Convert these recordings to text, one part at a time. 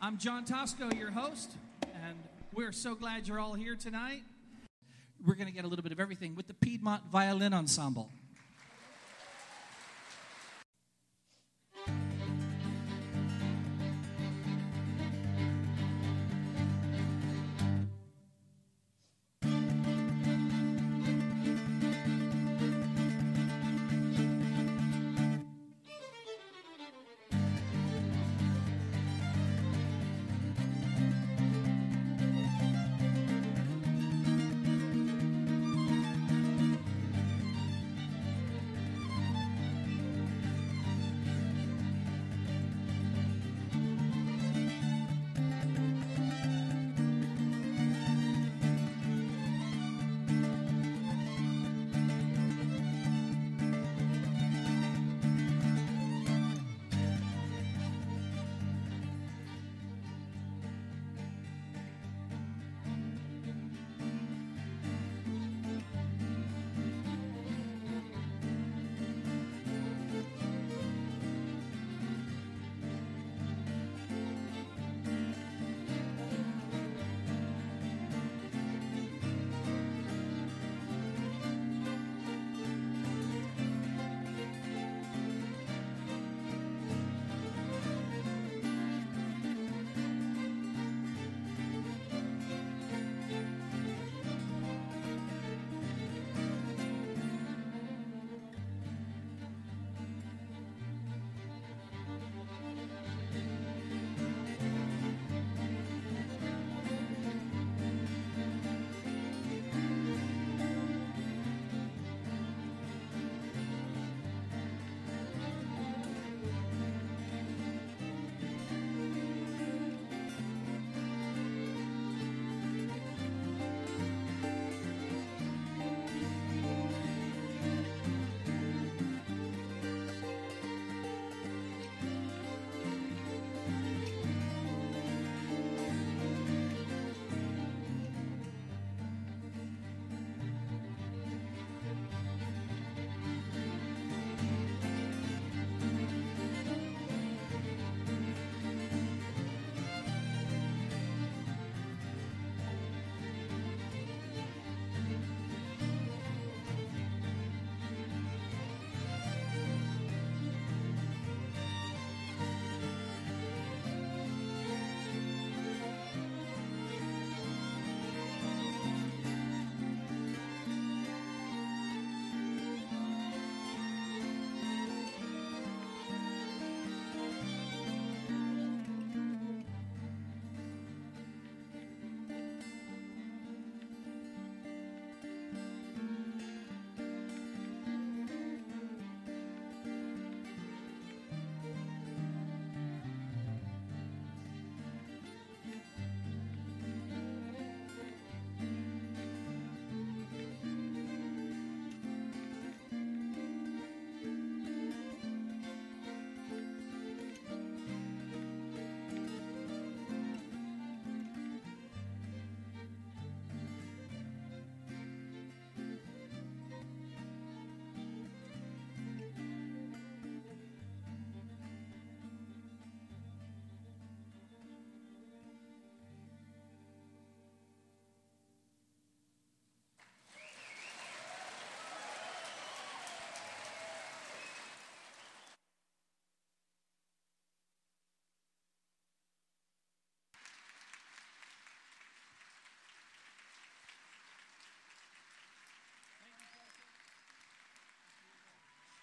I'm John Tosco, your host, and we're so glad you're all here tonight. We're going to get a little bit of everything with the Piedmont Violin Ensemble.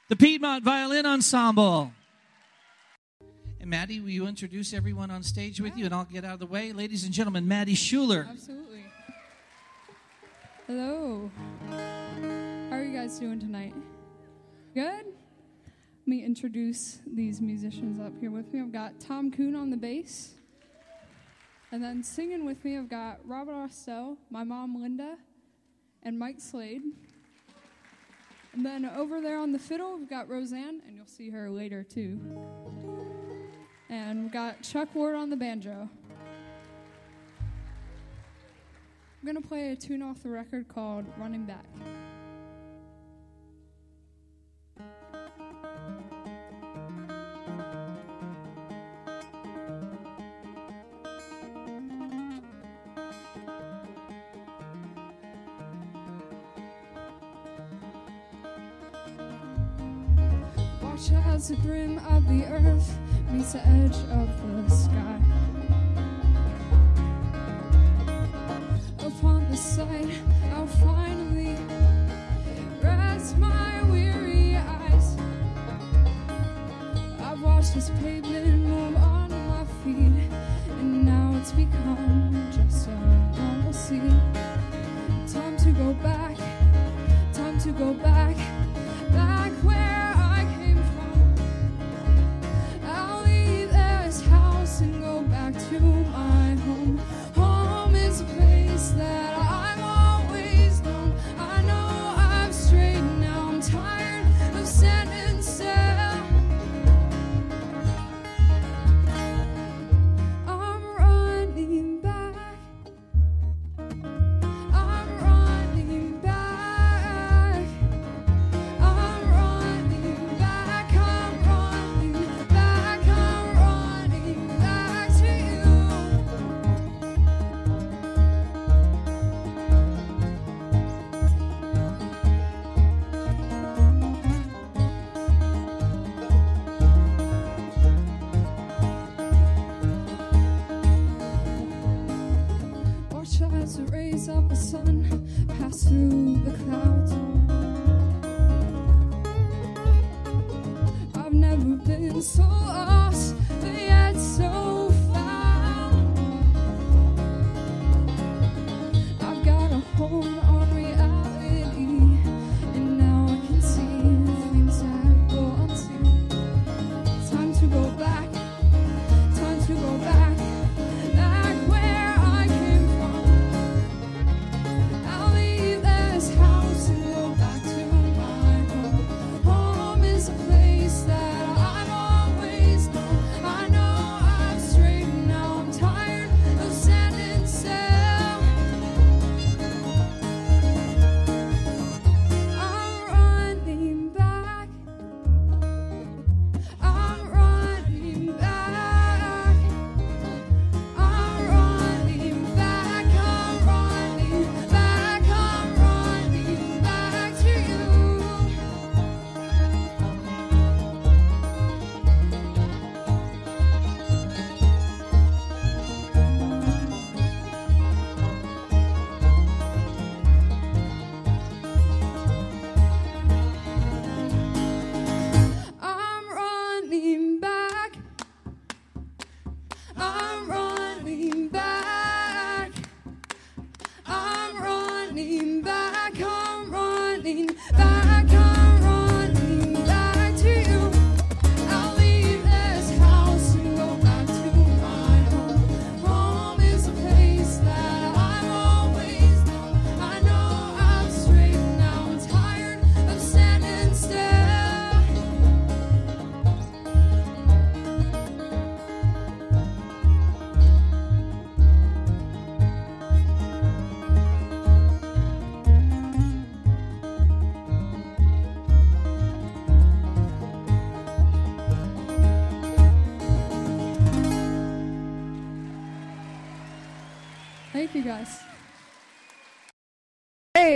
The Piedmont Violin Ensemble. And Maddie, will you introduce everyone on stage with you and I'll get out of the way? Ladies and gentlemen, Maddie Schuler. Absolutely. Hello. How are you guys doing tonight? Good? Let me introduce these musicians up here with me. I've got Tom Kuhn on the bass. And then singing with me, I've got Robert Austell, my mom Linda, and Mike Slade. And then over there on the fiddle, we've got Roseanne, and you'll see her later too. And we've got Chuck Ward on the banjo. I'm going to play a tune off the record called Running Back. Meets the edge of the sky. Upon the sight, I'll finally rest my weary eyes. I've watched this pavement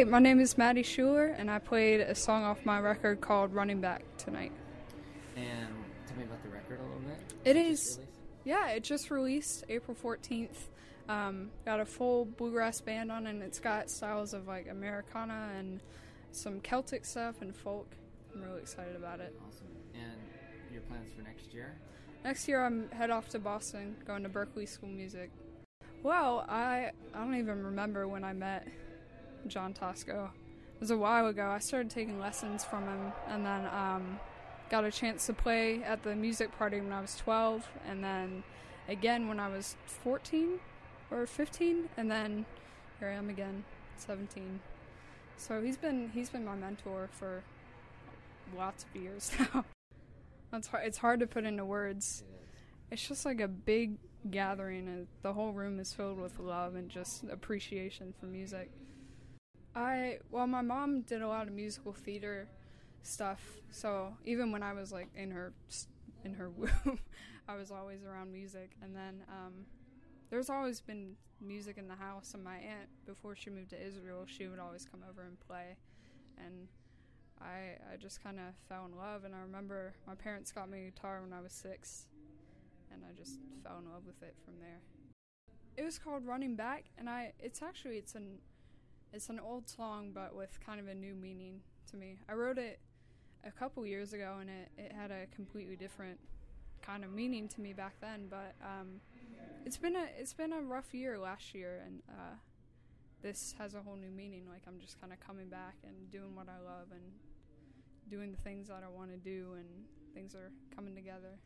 my name is Maddie Schuler, and I played a song off my record called Running Back tonight. And tell me about the record a little bit. It is, yeah, it just released April 14th. Um, got a full bluegrass band on, and it's got styles of like Americana and some Celtic stuff and folk. I'm really excited about it. Awesome. And your plans for next year? Next year, I'm head off to Boston, going to Berklee School of Music. Well, I I don't even remember when I met John Tosco. It was a while ago. I started taking lessons from him, and then um, got a chance to play at the music party when I was 12, and then again when I was 14 or 15, and then here I am again, 17. So he's been he's been my mentor for lots of years now. That's hard. It's hard to put into words. It's just like a big gathering, and the whole room is filled with love and just appreciation for music. I well, my mom did a lot of musical theater stuff, so even when I was like in her in her womb, I was always around music. And then um, there's always been music in the house, and my aunt, before she moved to Israel, she would always come over and play, and I I just kind of fell in love, and I remember my parents got me a guitar when I was six, and I just fell in love with it from there. It was called Running Back, and I it's actually it's an it's an old song, but with kind of a new meaning to me. I wrote it a couple years ago, and it, it had a completely different kind of meaning to me back then. But um, it's been a it's been a rough year last year, and uh, this has a whole new meaning. Like I'm just kind of coming back and doing what I love and doing the things that I want to do, and things are coming together.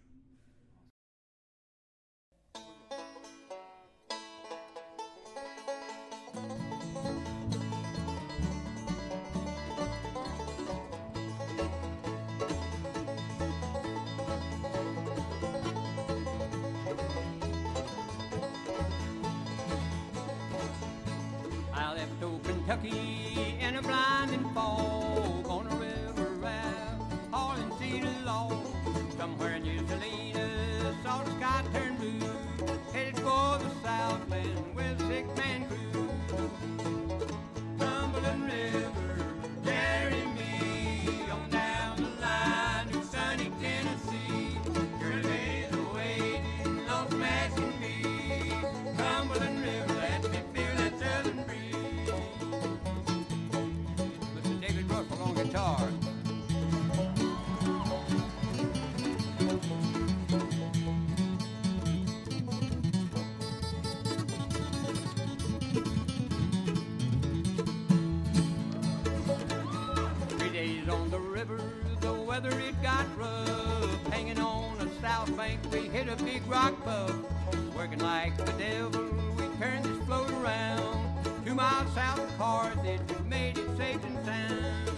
South of Carthage, we made it safe and sound.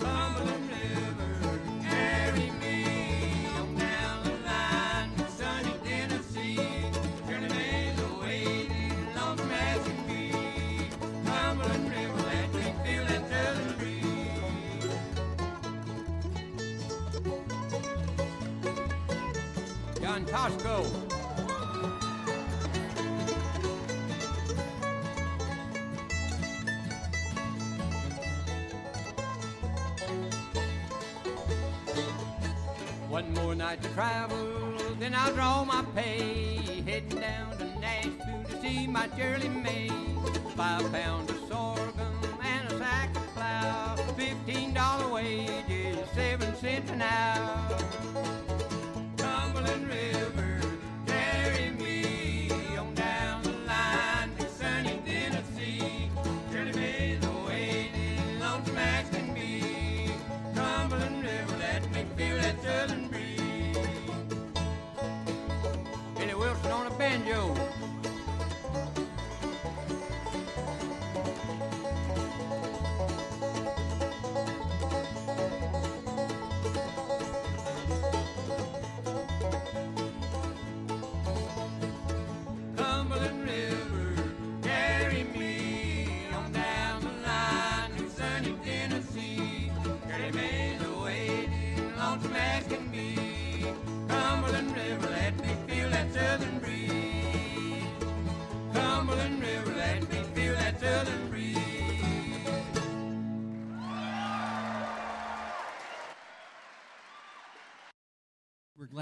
Cumberland River, carry me on down the line to sunny Tennessee. Journeyman's awaiting, lonesome asking me. Cumberland River, let me feel that southern breeze. John Tosco. To travel, then I'll draw my pay. Heading down to Nashville to see my Shirley May. Five pounds of sorghum and a sack of flour. Fifteen dollar wages, seven cents an hour.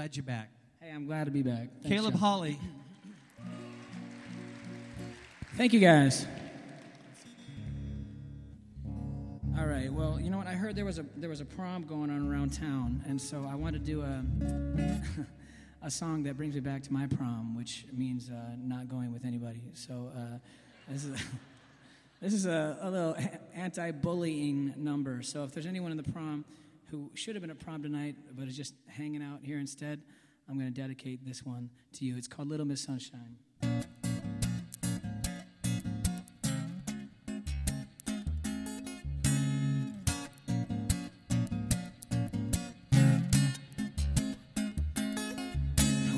Glad you're back. Hey, I'm glad to be back. Thanks, Caleb Joe. Hawley. Thank you, guys. All right. Well, you know what? I heard there was a there was a prom going on around town, and so I want to do a a song that brings me back to my prom, which means uh, not going with anybody. So uh, this is this is a, a little anti-bullying number. So if there's anyone in the prom who should have been at prom tonight but is just hanging out here instead, I'm going to dedicate this one to you. It's called Little Miss Sunshine.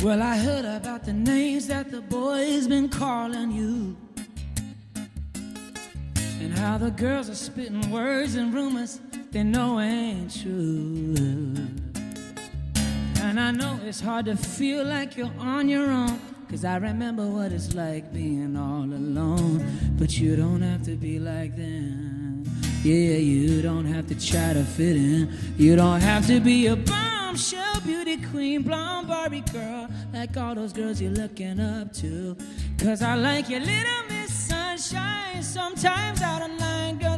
Well, I heard about the names that the boys been calling you. And how the girls are spitting words and rumors they know ain't true. And I know it's hard to feel like you're on your own. Cause I remember what it's like being all alone. But you don't have to be like them. Yeah, you don't have to try to fit in. You don't have to be a bombshell beauty queen, blonde Barbie girl, like all those girls you're looking up to. Cause I like your little Miss Sunshine. Sometimes out of line, girl,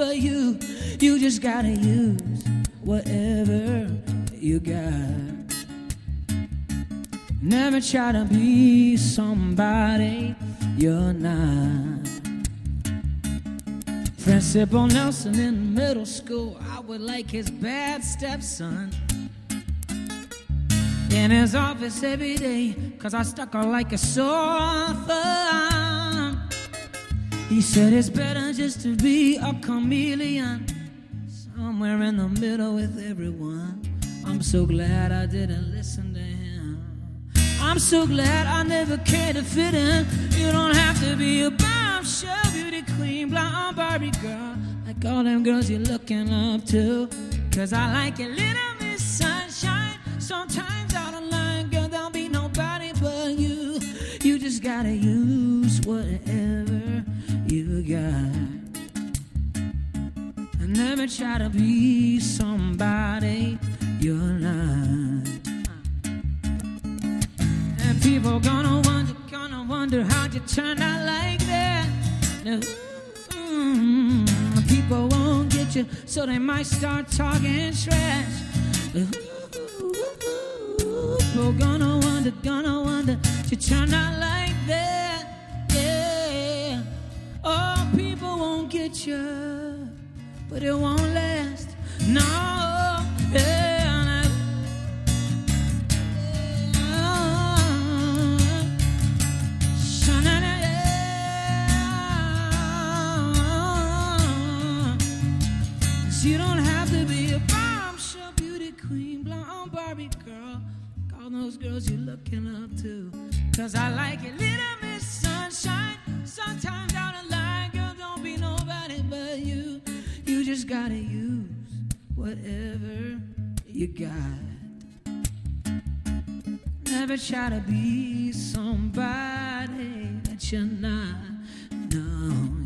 but you. You just gotta use whatever you got. Never try to be somebody you're not. Principal Nelson in middle school, I would like his bad stepson. In his office every day, cause I stuck her like a sore thumb. He said it's better just to be a chameleon, somewhere in the middle with everyone. I'm so glad I didn't listen to him. I'm so glad I never cared to fit in. You don't have to be a bombshell beauty queen, blonde Barbie girl, like all them girls you're looking up to. Cause I like your little Miss Sunshine. Sometimes out of line, girl, there'll be nobody but you. You just gotta use whatever you got. And never try to be somebody you're not. And people gonna wonder, gonna wonder how'd you turn out like that. Now, mm, people won't get you, so they might start talking trash. People gonna wonder, gonna wonder, you turn out like that. Oh, people won't get you, but it won't last. No. Yeah. You don't have to be a bombshell beauty queen, blonde Barbie girl. All those girls you're looking up to. Cause I like it, little Miss Sunshine. Just gotta use whatever you got. Never try to be somebody that you're not. No,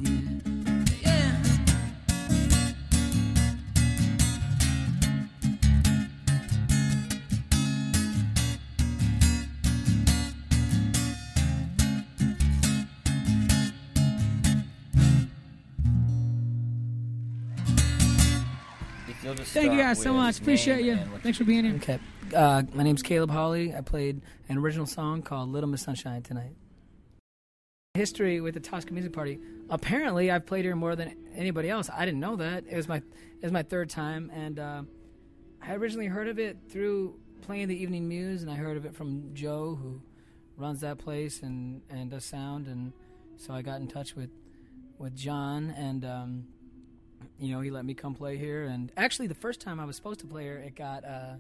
Thank you guys so much. Appreciate you. Thanks for being here. Okay. Uh, my name's Caleb Hawley. I played an original song called Little Miss Sunshine tonight. History with the Tosco Music Party. Apparently, I've played here more than anybody else. I didn't know that. It was my it was my third time, and uh, I originally heard of it through playing the Evening Muse, and I heard of it from Joe, who runs that place and and does sound, and so I got in touch with with John, and um, you know he let me come play here. And actually, the first time I was supposed to play here, it got. Uh,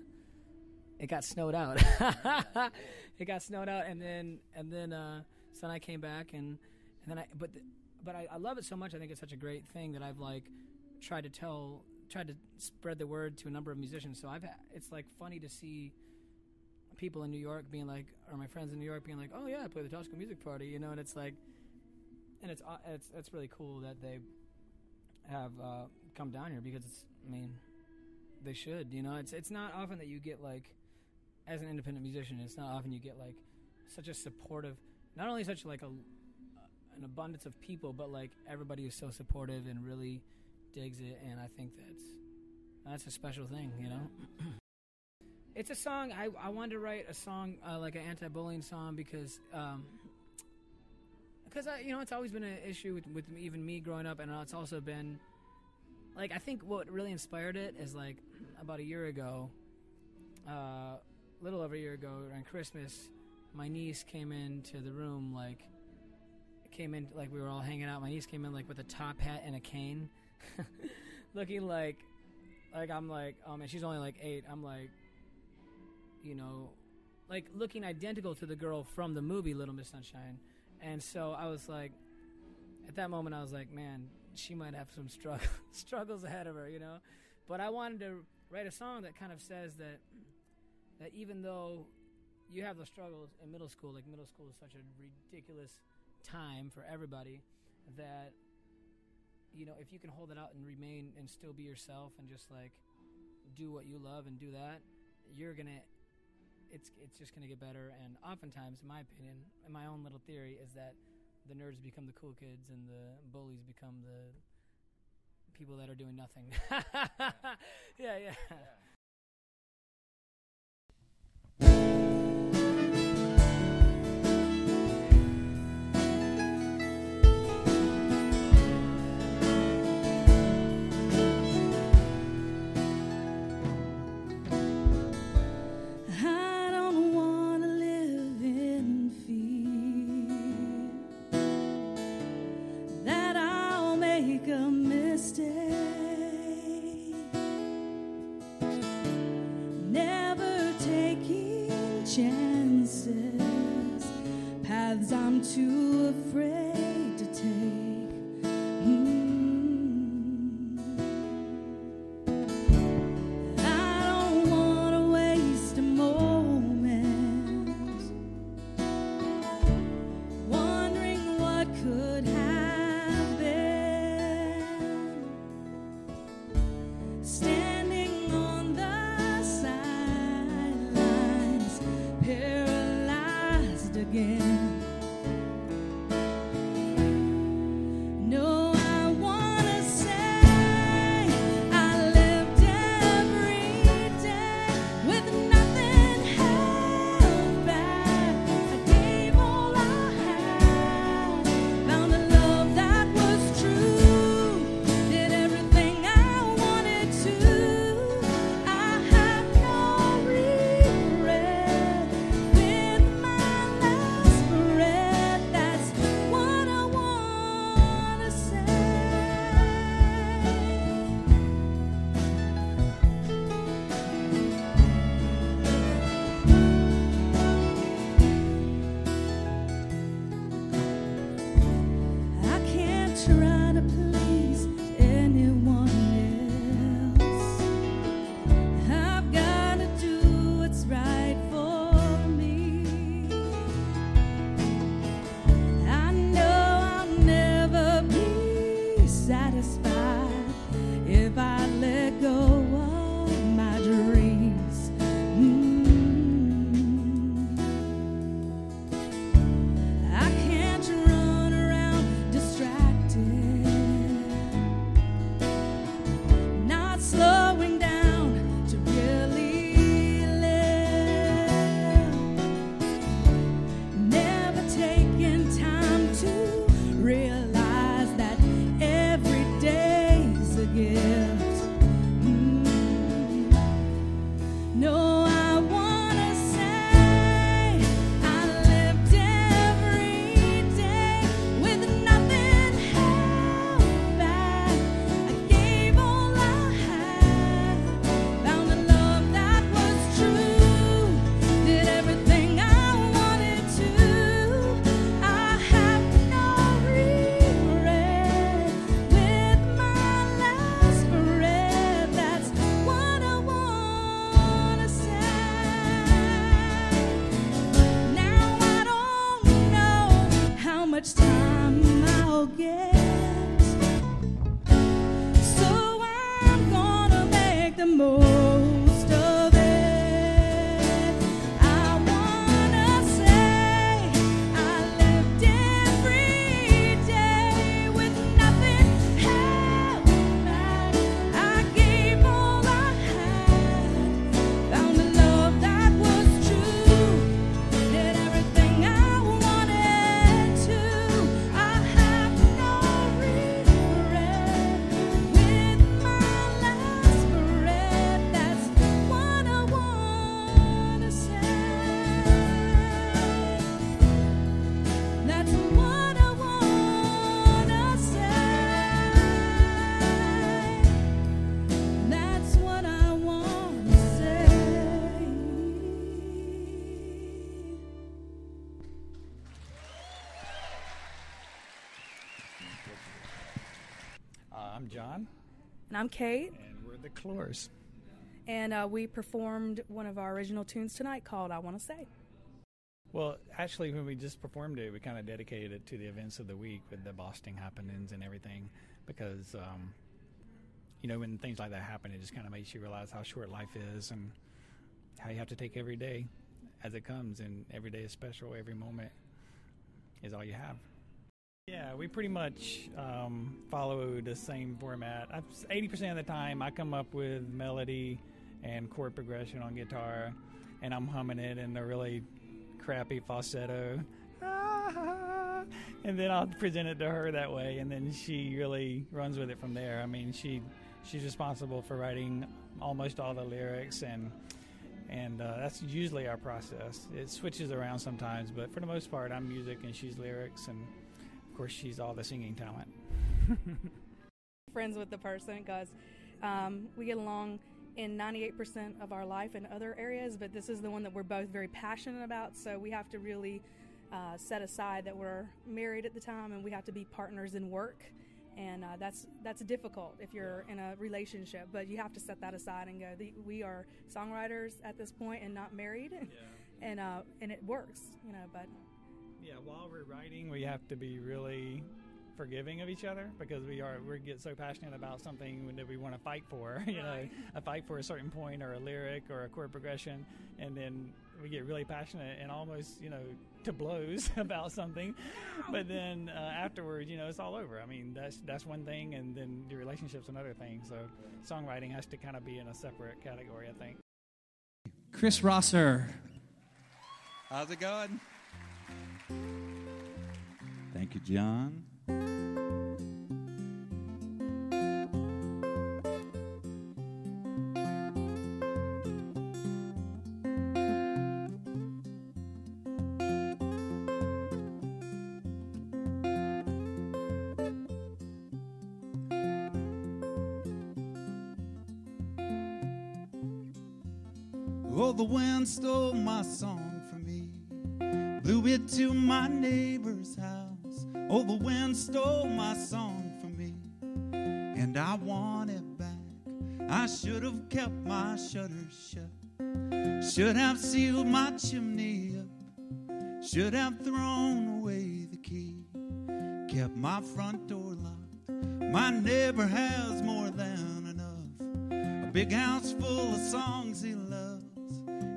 it got snowed out. it got snowed out, and then and then uh, so then I came back and and then I but but I, I love it so much. I think it's such a great thing that I've like tried to tell, tried to spread the word to a number of musicians. So I've it's like funny to see people in New York being like, or my friends in New York being like, oh yeah, I play the Tosco Music Party, you know, and it's like, and it's uh, it's it's really cool that they have uh, come down here because it's I mean they should. You know, it's it's not often that you get like, as an independent musician, it's not often you get like such a supportive, not only such like a an abundance of people, but like everybody is so supportive and really digs it, and I think that's that's a special thing. You know. It's a song I, I wanted to write a song uh, like an anti-bullying song because um, because I, you know it's always been an issue with, with even me growing up, and it's also been like I think what really inspired it is like about a year ago, uh, a little over a year ago around Christmas, my niece came into the room like came in like we were all hanging out. My niece came in like with a top hat and a cane, looking like like I'm like um and she's only like eight. I'm like you know like looking identical to the girl from the movie Little Miss Sunshine. And so I was like, at that moment, I was like, man, she might have some struggle, struggles ahead of her, you know. But I wanted to write a song that kind of says that that even though you have those struggles in middle school, like middle school is such a ridiculous time for everybody, that you know if you can hold it out and remain and still be yourself and just like do what you love and do that, you're gonna it's it's just going to get better. And oftentimes, in my opinion, in my own little theory, is that the nerds become the cool kids and the bullies become the people that are doing nothing. yeah, yeah. yeah. And I'm Kate. And we're the Clores. And uh, we performed one of our original tunes tonight called I Want to Say. Well, actually, when we just performed it, we kind of dedicated it to the events of the week with the Boston happenings and everything because, um, you know, when things like that happen, it just kind of makes you realize how short life is and how you have to take every day as it comes. And every day is special, every moment is all you have. Yeah, we pretty much um, follow the same format. Eighty percent of the time, I come up with melody and chord progression on guitar, and I'm humming it in a really crappy falsetto. And then I'll present it to her that way, and then she really runs with it from there. I mean, she she's responsible for writing almost all the lyrics, and and uh, that's usually our process. It switches around sometimes, but for the most part, I'm music and she's lyrics, and of course, she's all the singing talent. friends with the person because um, we get along in 98% of our life in other areas, but this is the one that we're both very passionate about. So we have to really uh, set aside that we're married at the time and we have to be partners in work. And uh, that's that's difficult if you're in a relationship, but you have to set that aside and go. The, we are songwriters at this point and not married, yeah. and uh, and it works, you know. But yeah, while we're writing, we have to be really forgiving of each other because we are we get so passionate about something that we want to fight for you know a fight for a certain point or a lyric or a chord progression and then we get really passionate and almost you know to blows about something. But then uh, afterwards you know it's all over. I mean that's that's one thing and then the relationship's another thing. So songwriting has to kind of be in a separate category i think. Chris rosser. How's it going thank you john. Oh, the wind stole my song blew it to my neighbor's house. Oh, the wind stole my song from me, and I want it back. I should have kept my shutters shut, should have sealed my chimney up, should have thrown away the key, kept my front door locked. My neighbor has more than enough, a big house full of songs he loves.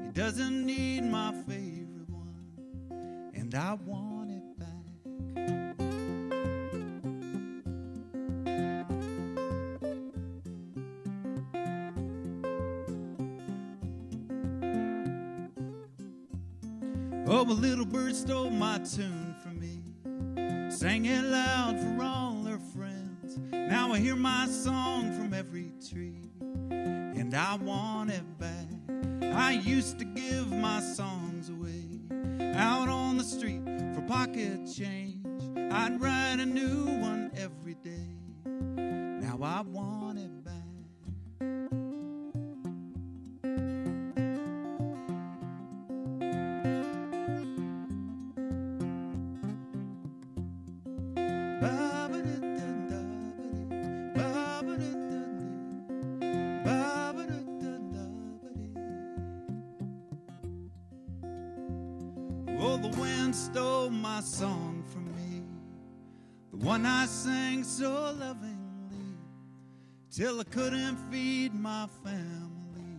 He doesn't need my one, and I want it back. Oh, a little bird stole my tune from me, sang it loud for all her friends. Now I hear my song from every tree, and I want it back. I used to give my songs away out on pocket change. I'd write a new one every day. Now I want it till I couldn't feed my family.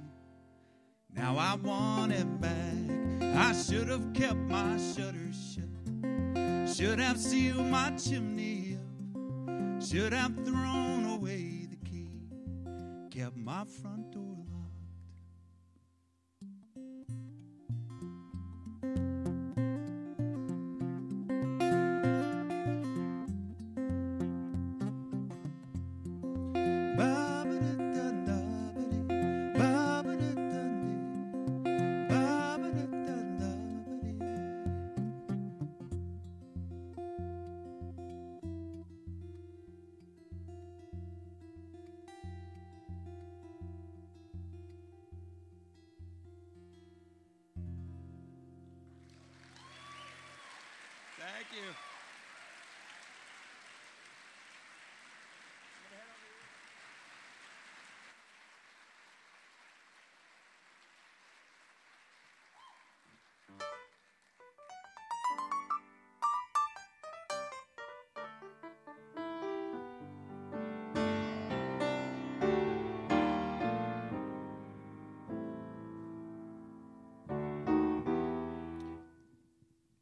Now I want it back. I should have kept my shutters shut, should have sealed my chimney up, should have thrown away the key, kept my front door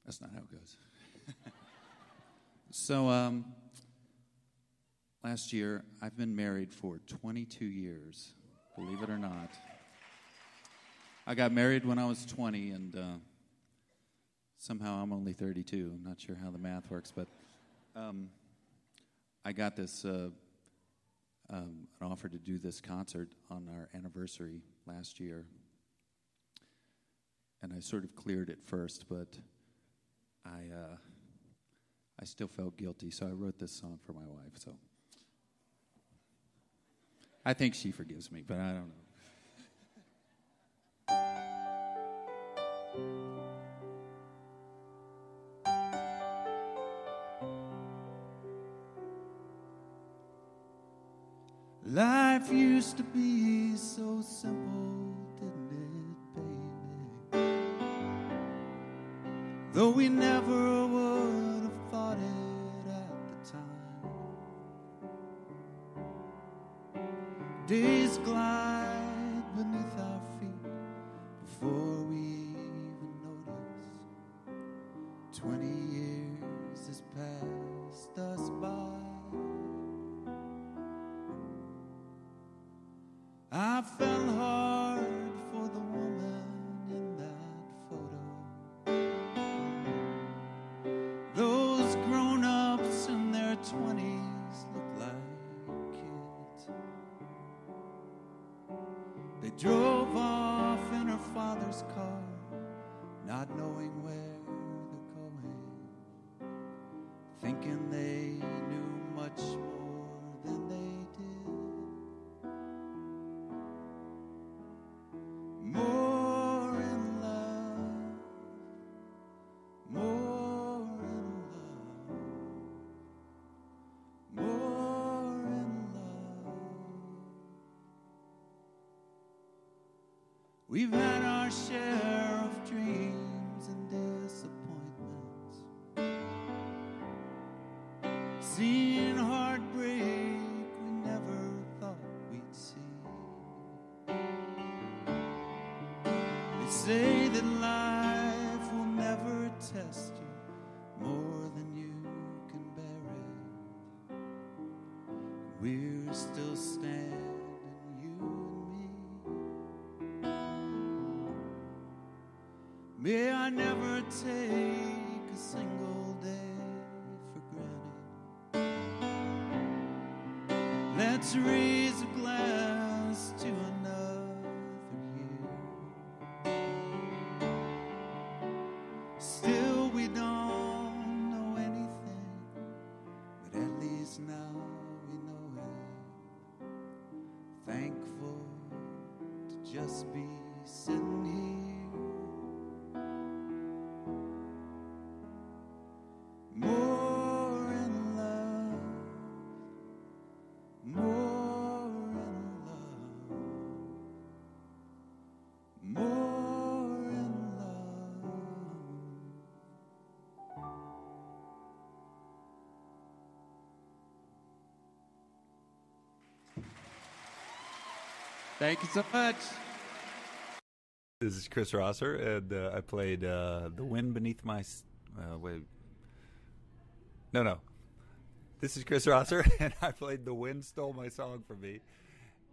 That's not how it goes. so, um, last year, I've been married for 22 years, believe it or not. I got married when I was 20, and uh, somehow I'm only 32. I'm not sure how the math works, but um, I got this uh, um, an offer to do this concert on our anniversary last year, and I sort of cleared it first, but I uh, I still felt guilty, so I wrote this song for my wife. So I think she forgives me, but I don't know. Life used to be so simple, Though we never would have thought it at the time. Days glide say Thank you so much. This is Chris Rosser, and uh, I played uh, "The Wind Beneath My." Uh, wait, no, no. This is Chris Rosser, and I played "The Wind Stole My Song from Me,"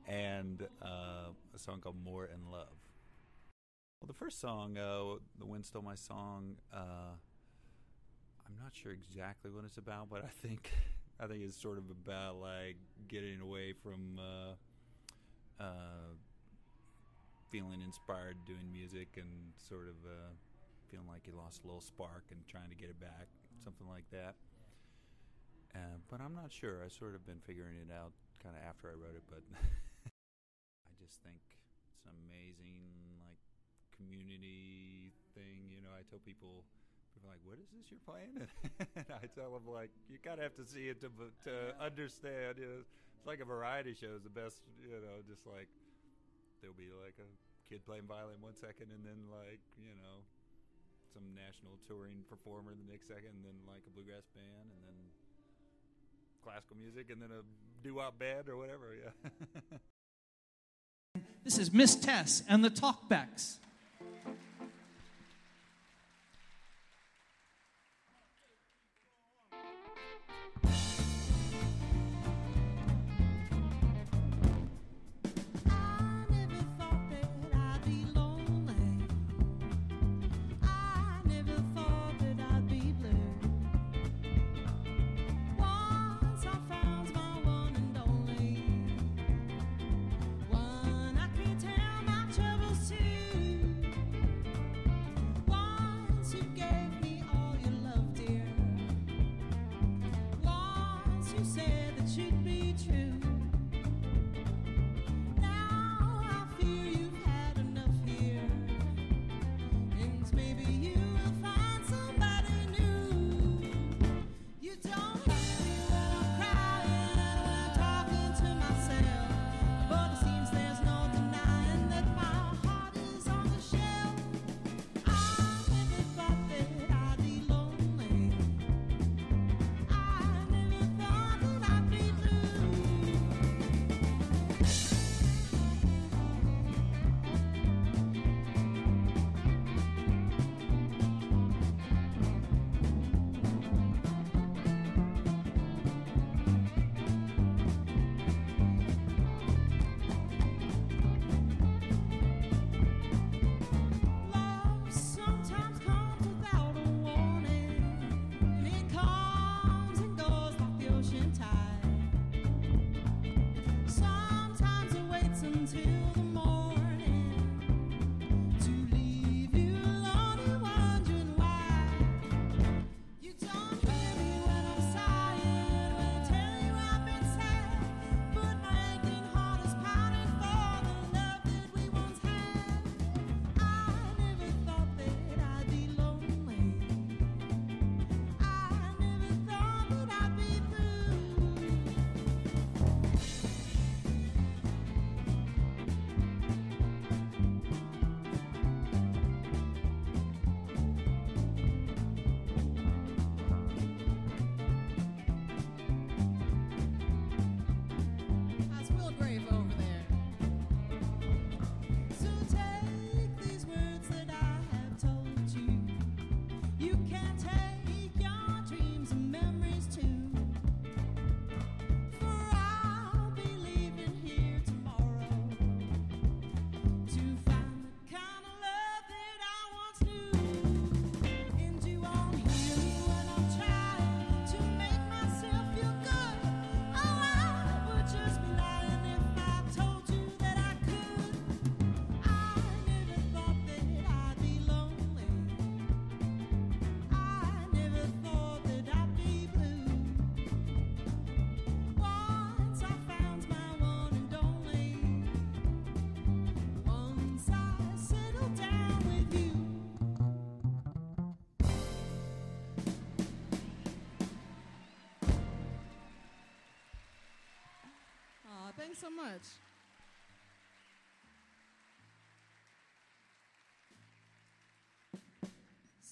and uh, a song called "More in Love." Well, the first song, uh, "The Wind Stole My Song," uh, I'm not sure exactly what it's about, but I think I think it's sort of about like getting away from. Uh, feeling inspired doing music and sort of uh, feeling like you lost a little spark and trying to get it back, something like that. Uh, but I'm not sure. I sort of been figuring it out kind of after I wrote it, but I just think it's an amazing like community thing. You know, I tell people. People like, what is this you're playing? And I tell them like, you kind of have to see it to to understand. You know, it's like a variety show is the best. You know, just like there'll be like a kid playing violin one second and then like you know some national touring performer the next second and then like a bluegrass band and then classical music and then a doo-wop band or whatever yeah This is Miss Tess and the Talkbacks.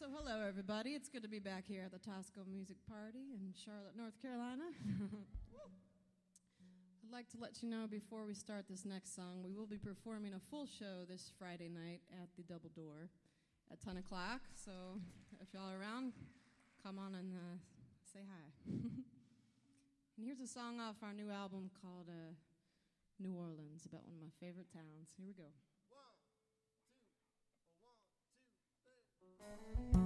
So, hello, everybody. It's good to be back here at the Tosco Music Party in Charlotte, North Carolina. I'd like to let you know before we start this next song, we will be performing a full show this Friday night at the Double Door at 10 o'clock. So, if y'all are around, come on and uh, say hi. and here's a song off our new album called uh, New Orleans, about one of my favorite towns. Here we go. Thank you.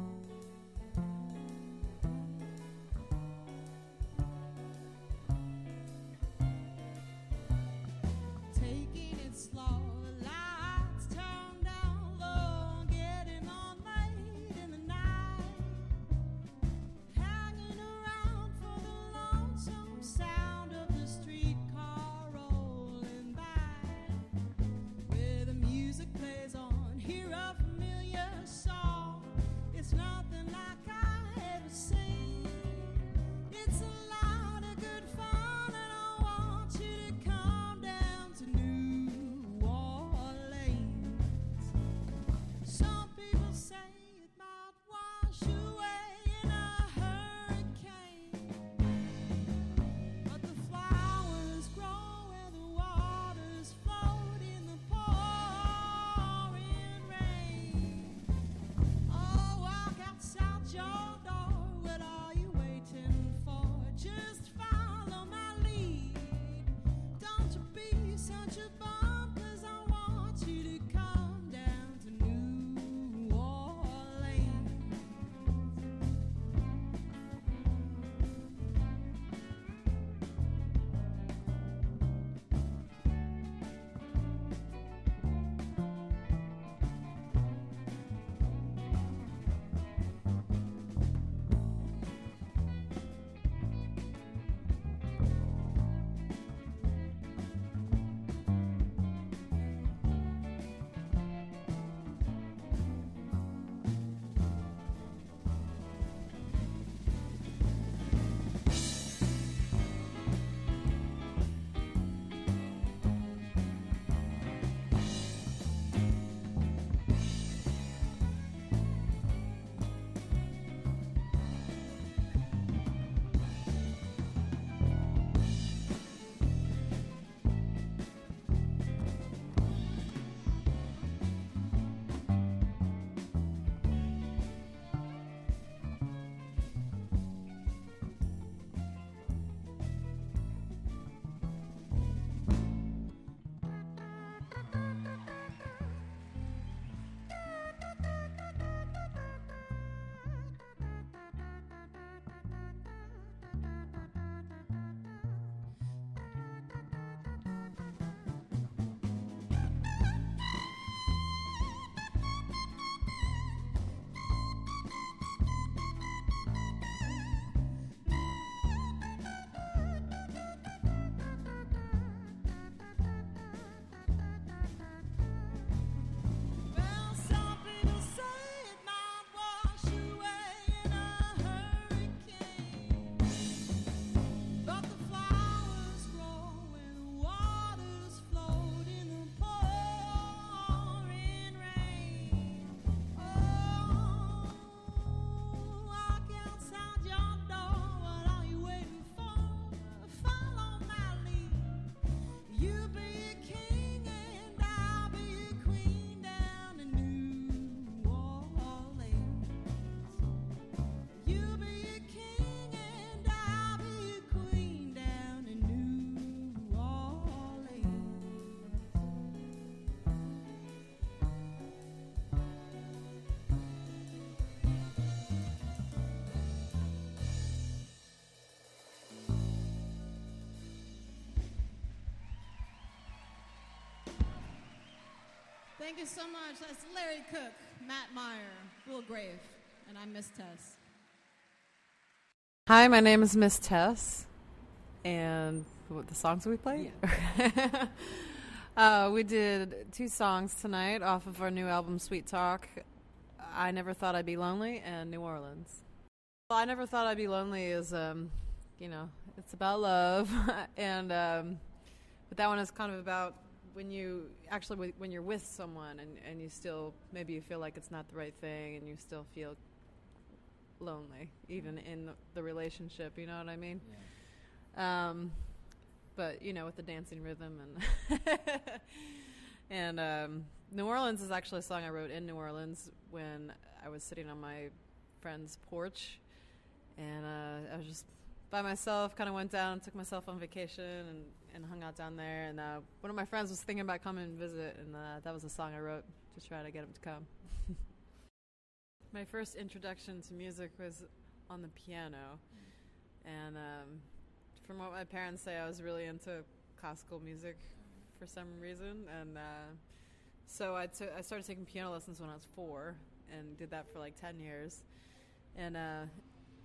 Thank you so much. That's Larry Cook, Matt Meyer, Will Grave, and I'm Miss Tess. Hi, my name is Miss Tess, and what the songs we played? uh, we did two songs tonight off of our new album, Sweet Talk. I never thought I'd be lonely, and New Orleans. Well, I never thought I'd be lonely is, um, you know, it's about love, and um, but that one is kind of about when you actually when you're with someone and and you still maybe you feel like it's not the right thing, and you still feel lonely even in the, the relationship you know what i mean? Um but you know with the dancing rhythm and and um new orleans is actually a song i wrote in new orleans when i was sitting on my friend's porch and uh i was just by myself kind of went down took myself on vacation and and hung out down there. And uh one of my friends was thinking about coming and visit and uh that was a song i wrote to try to get him to come. My first introduction to music was on the piano, and um, from what my parents say, I was really into classical music for some reason, and uh, so I I started taking piano lessons when I was four, and did that for like ten years, and.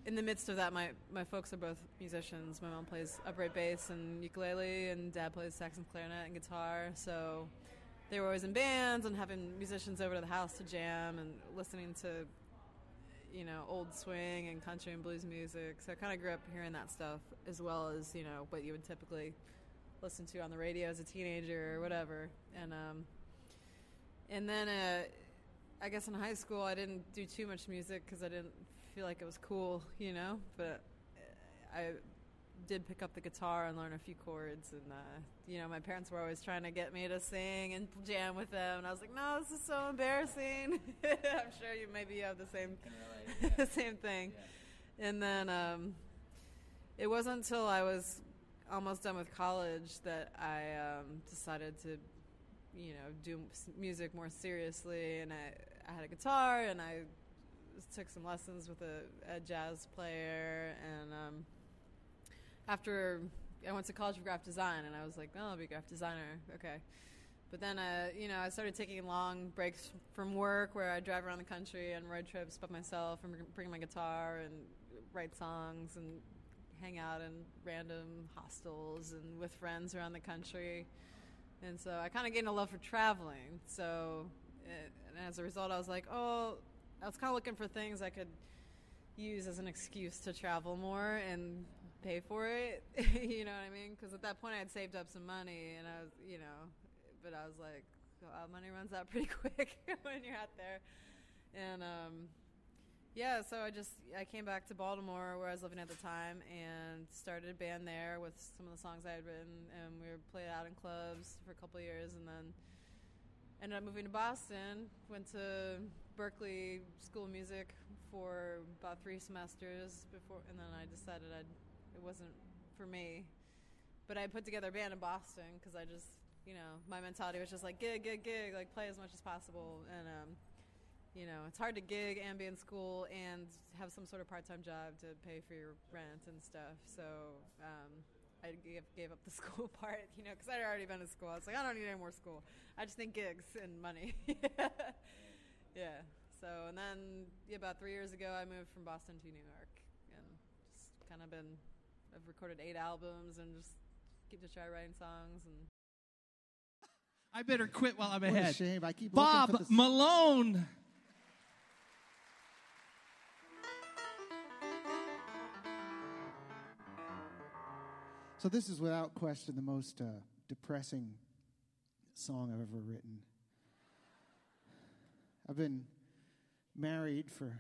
In the midst of that, my, my folks are both musicians. My mom plays upright bass and ukulele, and dad plays sax and clarinet, and guitar. So they were always in bands and having musicians over to the house to jam and listening to you know old swing and country and blues music so i kind of grew up hearing that stuff as well as you know what you would typically listen to on the radio as a teenager or whatever and um and then uh i guess in high school i didn't do too much music because i didn't feel like it was cool you know but uh, i did pick up the guitar and learn a few chords and uh, you know my parents were always trying to get me to sing and jam with them and i was like no this is so embarrassing. I'm sure you maybe you have the same same thing. And then um, it wasn't until i was almost done with college that i um, decided to you know do music more seriously and i, I had a guitar and i took some lessons with a, a jazz player and um, after I went to college for graphic design, and I was like, oh, I'll be a graphic designer. Okay. But then, uh, you know, I started taking long breaks from work where I drive around the country on road trips by myself and bring- my guitar and write songs and hang out in random hostels and with friends around the country. And so I kind of gained a love for traveling. So, uh, and as a result, I was like, oh, I was kind of looking for things I could use as an excuse to travel more and pay for it. you know what I mean? Because at that point I had saved up some money, and I was, you know, but I was like, wow, money runs out pretty quick when you're out there. And um, yeah, so I just I came back to Baltimore where I was living at the time and started a band there with some of the songs I had written, and we were played out in clubs for a couple years, and then ended up moving to Boston. Went to Berklee School of Music for about three semesters before, and then I decided I'd, it wasn't for me. But I put together a band in Boston because I just, you know, my mentality was just like gig, gig, gig, like play as much as possible. And um, you know, it's hard to gig and be in school and have some sort of part-time job to pay for your rent and stuff. So um, I gave, gave up the school part, you know, because I'd already been in school. I was like, I don't need any more school. I just need gigs and money. yeah. So, and then yeah, about three years ago, I moved from Boston to New York, and just kind of been. I've recorded eight albums and just keep to try writing songs and. I better quit while I'm What a ahead. shame. I keep Bob for this- Malone. So this is without question the most uh, depressing song I've ever written. I've been married for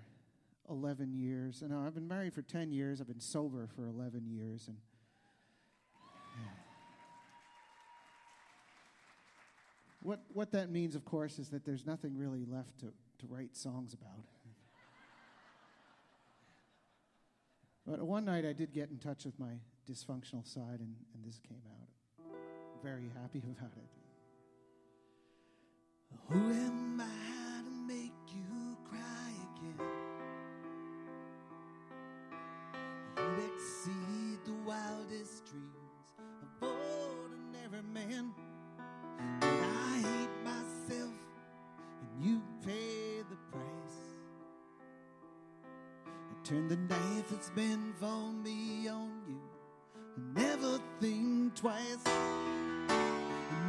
11 years. No, I've been married for 10 years. I've been sober for 11 years and What what that means of course is that there's nothing really left to, to write songs about. But one night I did get in touch with my dysfunctional side, and, and this came out. I'm very happy about it. Who am I Turn the knife that's been for me on you. Never think twice.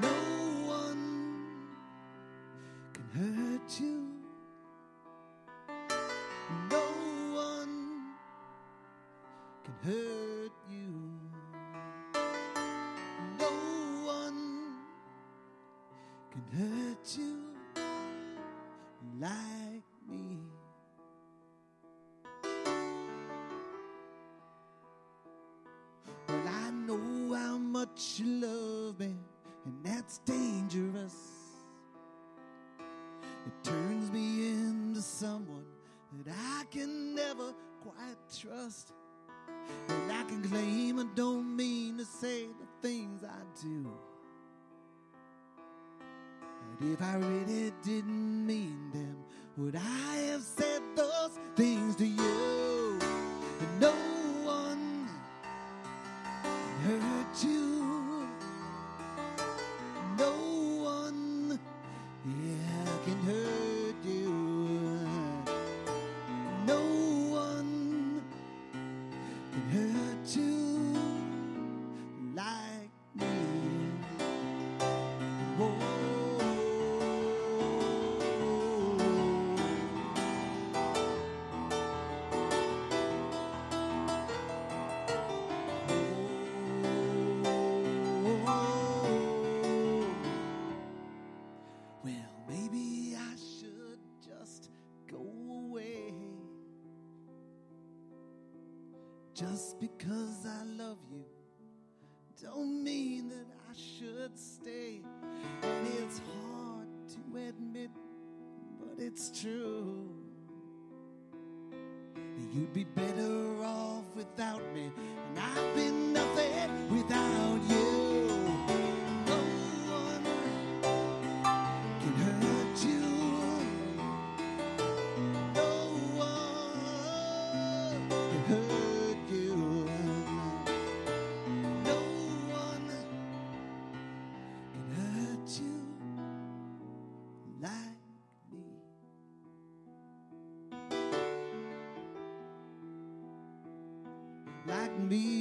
No one can hurt you. Just because I love you don't mean that I should stay. And it's hard to admit, but it's true. You'd be better off without me, and I've been nothing without you. Me.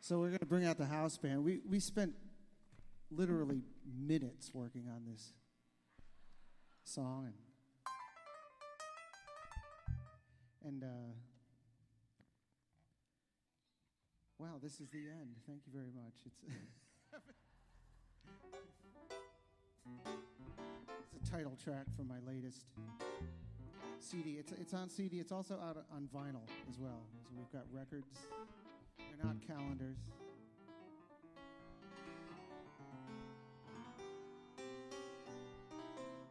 So we're going to bring out the house band. We we spent literally minutes working on this song and and uh, wow, this is the end. Thank you very much. It's title track from my latest CD. It's it's on CD. It's also out on vinyl as well. So we've got records. They're not calendars.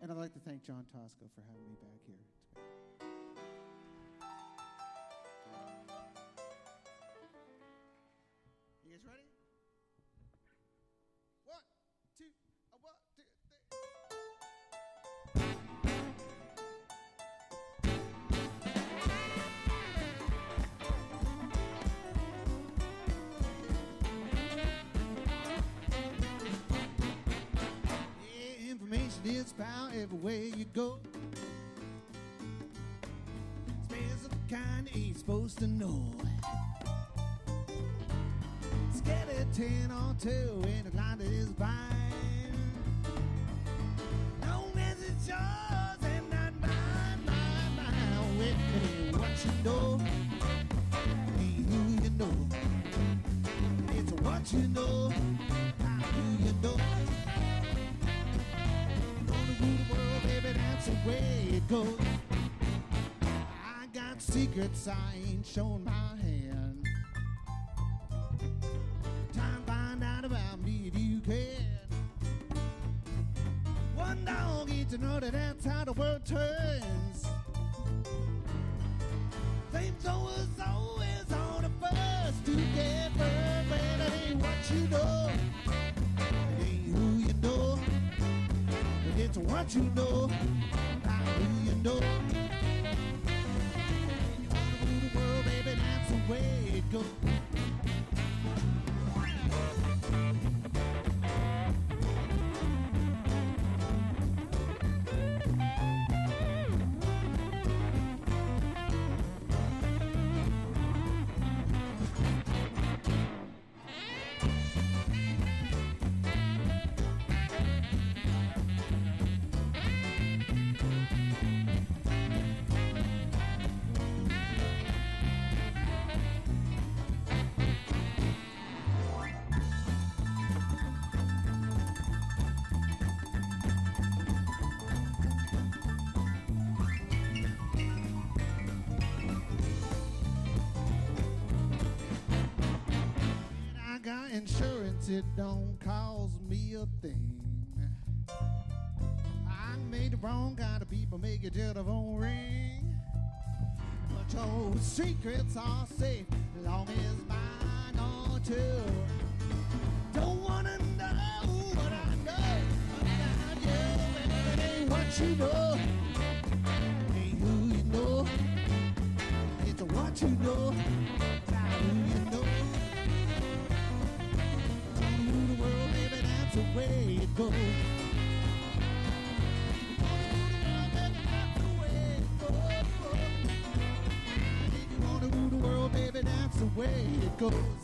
And I'd like to thank John Tosco for having me back here. Ain't supposed to know. Skeleton on two in a that is fine. No message yours and not mine, mine, mine. With what you know, me who you know. It's what you know, secrets I ain't shown my hand. Time to find out about me if you can. One dog eats another, that's how the world turns. Flames always, always on the first to get burned, but it ain't what you know. It ain't who you know. It's what you know, who you know. Way it goes. Thing. I made the wrong kind of people make your telephone ring. But your secrets are safe long as mine are too. Don't wanna know what I know about you, ain't what you know. World, baby, that's the way it goes.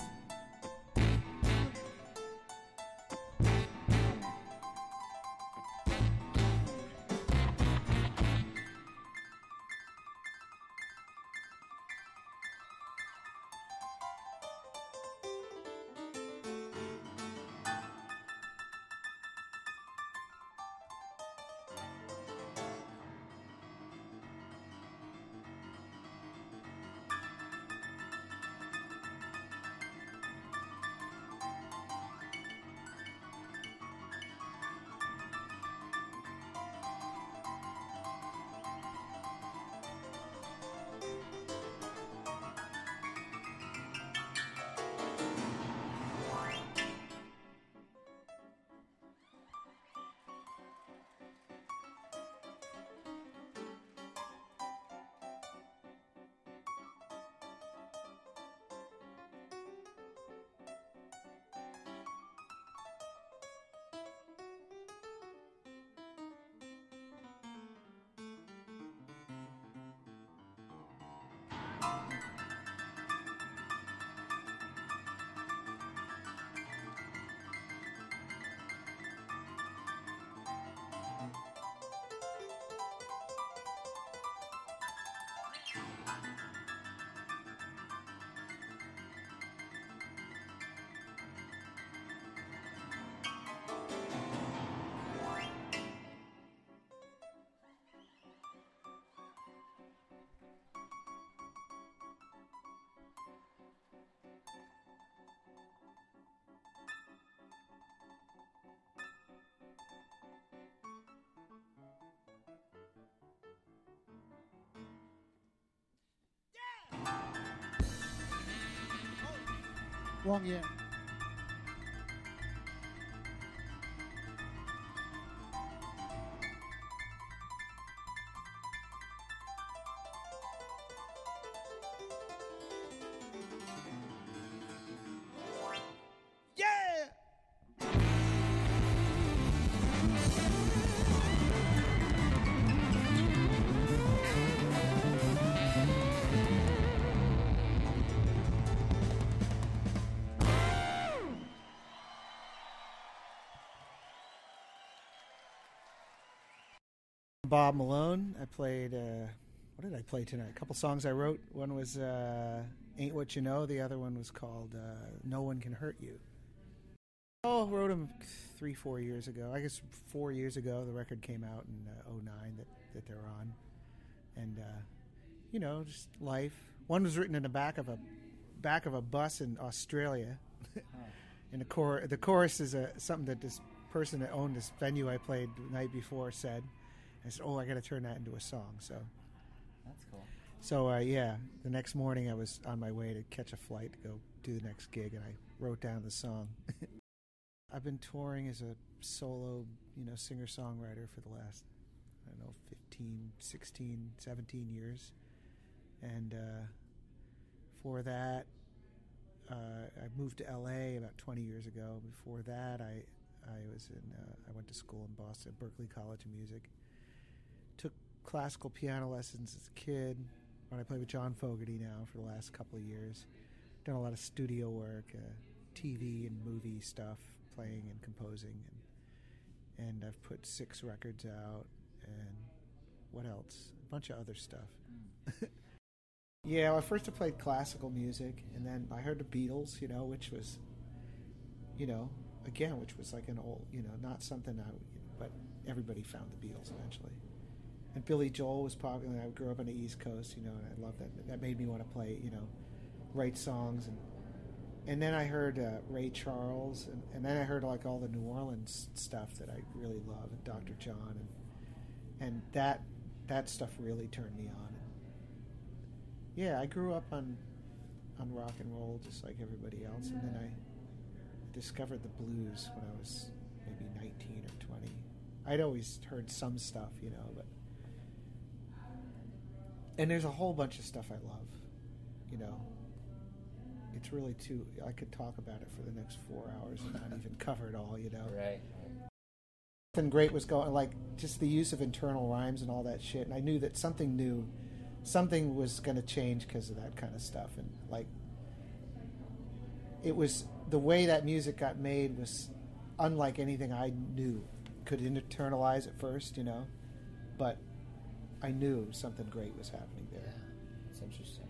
Wrong year. Bob Malone. I played. Uh, what did I play tonight? A couple songs I wrote. One was uh, "Ain't What You Know." The other one was called uh, "No One Can Hurt You." Oh, wrote them three, four years ago. I guess four years ago. The record came out in uh, 09 that that they're on, and uh, you know, just life. One was written in the back of a back of a bus in Australia. and the chor- the chorus is a, something that this person that owned this venue I played the night before said. I said, "Oh, I got to turn that into a song." So, That's cool. so uh, yeah. The next morning, I was on my way to catch a flight to go do the next gig, and I wrote down the song. I've been touring as a solo, you know, singer songwriter for the last, I don't know, 15, 16, 17 years. And uh, for that, uh, I moved to LA about 20 years ago. Before that, I I was in uh, I went to school in Boston, Berklee College of Music. Classical piano lessons as a kid. When I play with John Fogerty now for the last couple of years, done a lot of studio work, uh, TV and movie stuff, playing and composing, and and I've put six records out, and what else? A bunch of other stuff. Yeah, well, first I played classical music, and then I heard the Beatles, you know, which was, you know, again, which was like an old, you know, not something I, but everybody found the Beatles eventually. And Billy Joel was popular. I grew up on the East Coast, you know, and I loved that. That made me want to play, you know, write songs, and and then I heard uh, Ray Charles, and, and then I heard like all the New Orleans stuff that I really love, and Dr. John, and and that that stuff really turned me on. Yeah, I grew up on on rock and roll just like everybody else, and then I discovered the blues when I was maybe 19 or 20. I'd always heard some stuff, you know, but and there's a whole bunch of stuff I love, you know. It's really too. I could talk about it for the next four hours and not even cover it all, you know. Right. Something great was going, like just the use of internal rhymes and all that shit. And I knew that something new, something was going to change because of that kind of stuff. And like, it was the way that music got made was unlike anything I knew. Could internalize at first, you know, but I knew something great was happening there. It's interesting.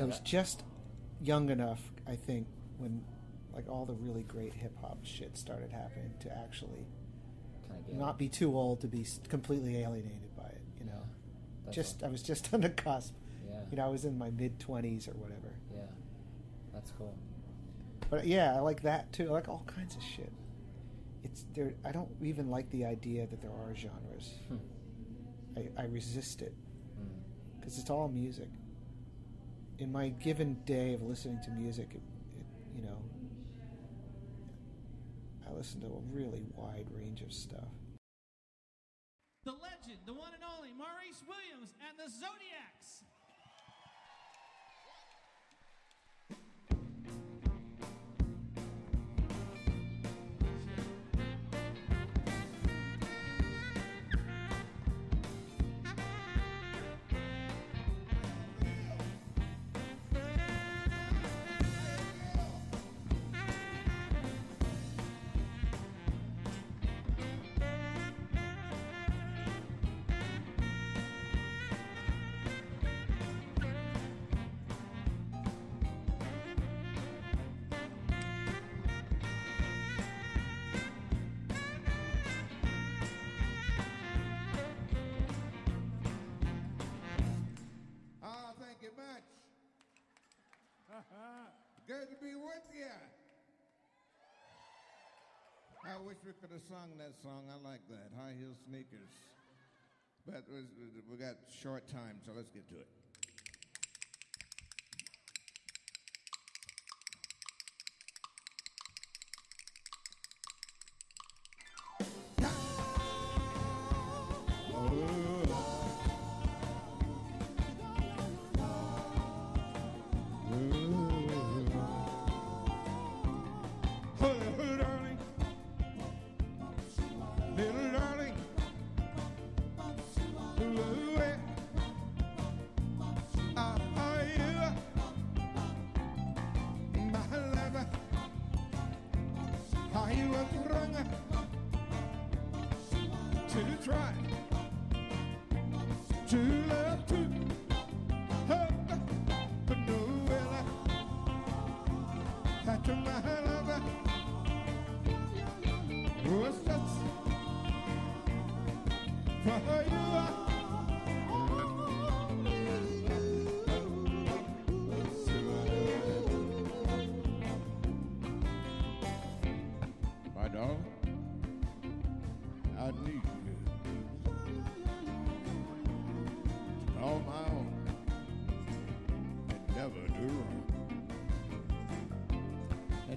I was just young enough, I think, when like all the really great hip hop shit started happening to actually not be too old to be completely alienated by it. You know, That's just I was just on the cusp. Yeah. You know, I was in my mid twenties or whatever. Yeah. That's cool. But yeah, I like that too. I like all kinds of shit. It's there. I don't even like the idea that there are genres. Hmm. I, I resist it Mm. because it's all music. In my given day of listening to music, it, it, you know, I listen to a really wide range of stuff. The legend, the one and only Maurice Williams and the Zodiacs. Wish we could have sung that song. I like that. High heel sneakers. But we we got short time, so let's get to it.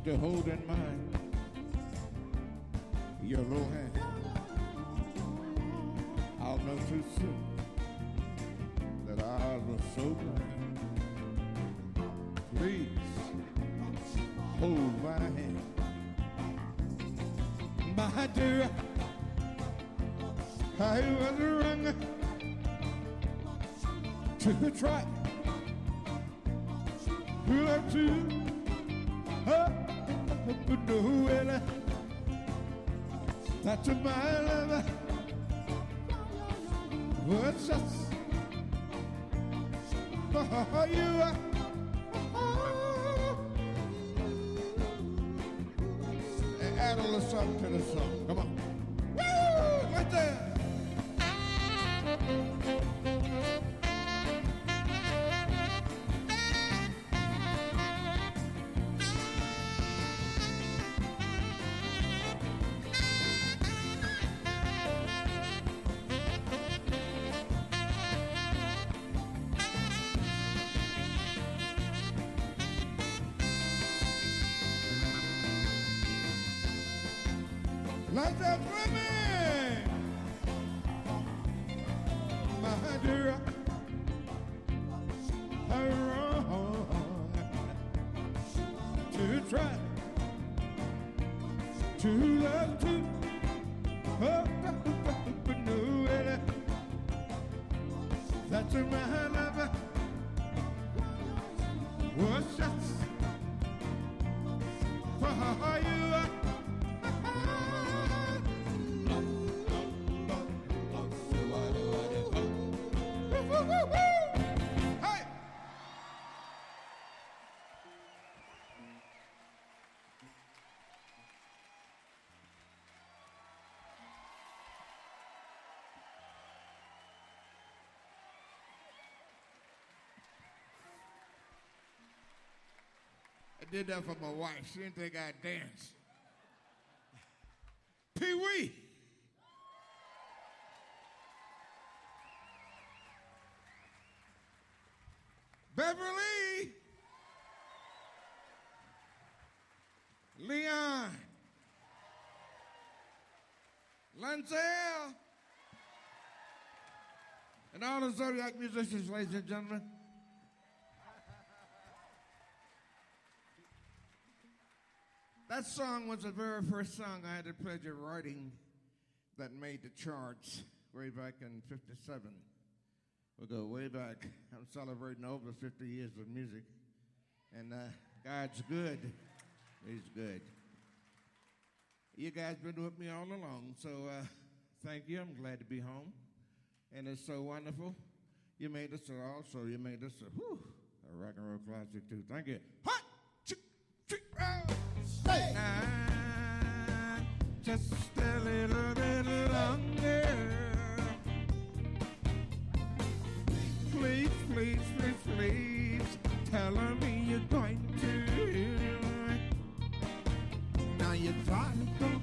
To hold in mind your little hand. I'll know too soon that I was so blind. Please hold my hand. My dear, I was wrong to try love you. That's my love I did that for my wife. She didn't think I'd dance. Pee Wee. Beverly. Leon. Lancel. And all the Zodiac musicians, ladies and gentlemen. That song was the very first song I had the pleasure of writing that made the charts way back in 57. We go way back. I'm celebrating over 50 years of music. And uh, God's good. He's good. You guys been with me all along, so uh, thank you. I'm glad to be home. And it's so wonderful. You made us also, you made us a, whew, a rock and roll classic too. Thank you. Hot! Just a little bit longer. Please, please, please, please, tell me you're going to. Now your daughter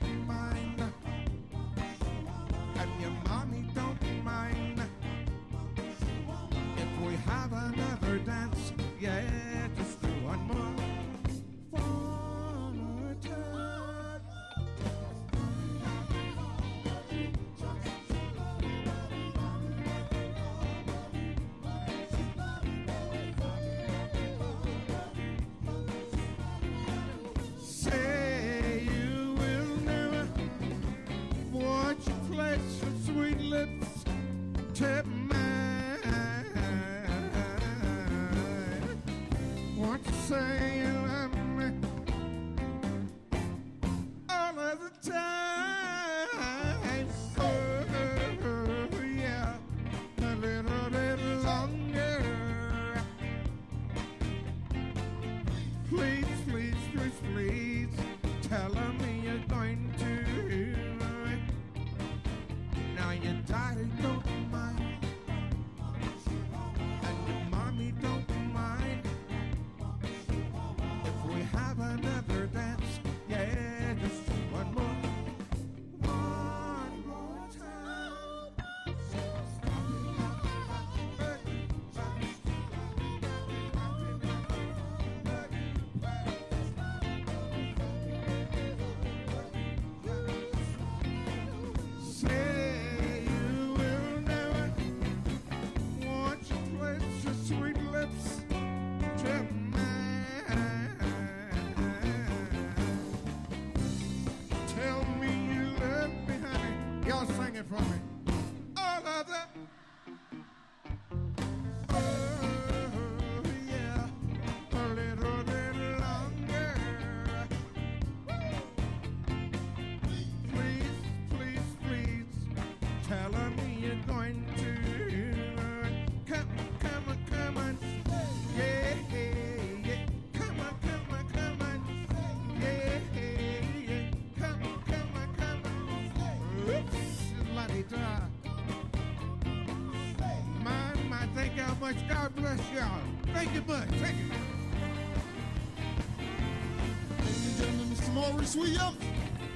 Mr. Maurice Williams.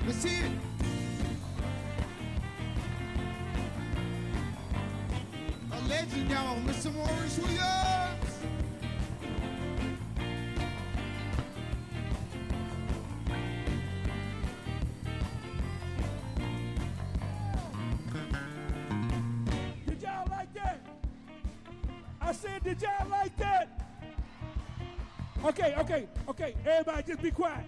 Let's hear it. A legend, y'all, Mr. Maurice Williams. Did y'all like that? I said, did y'all like that? Okay, okay, okay. Everybody just be quiet.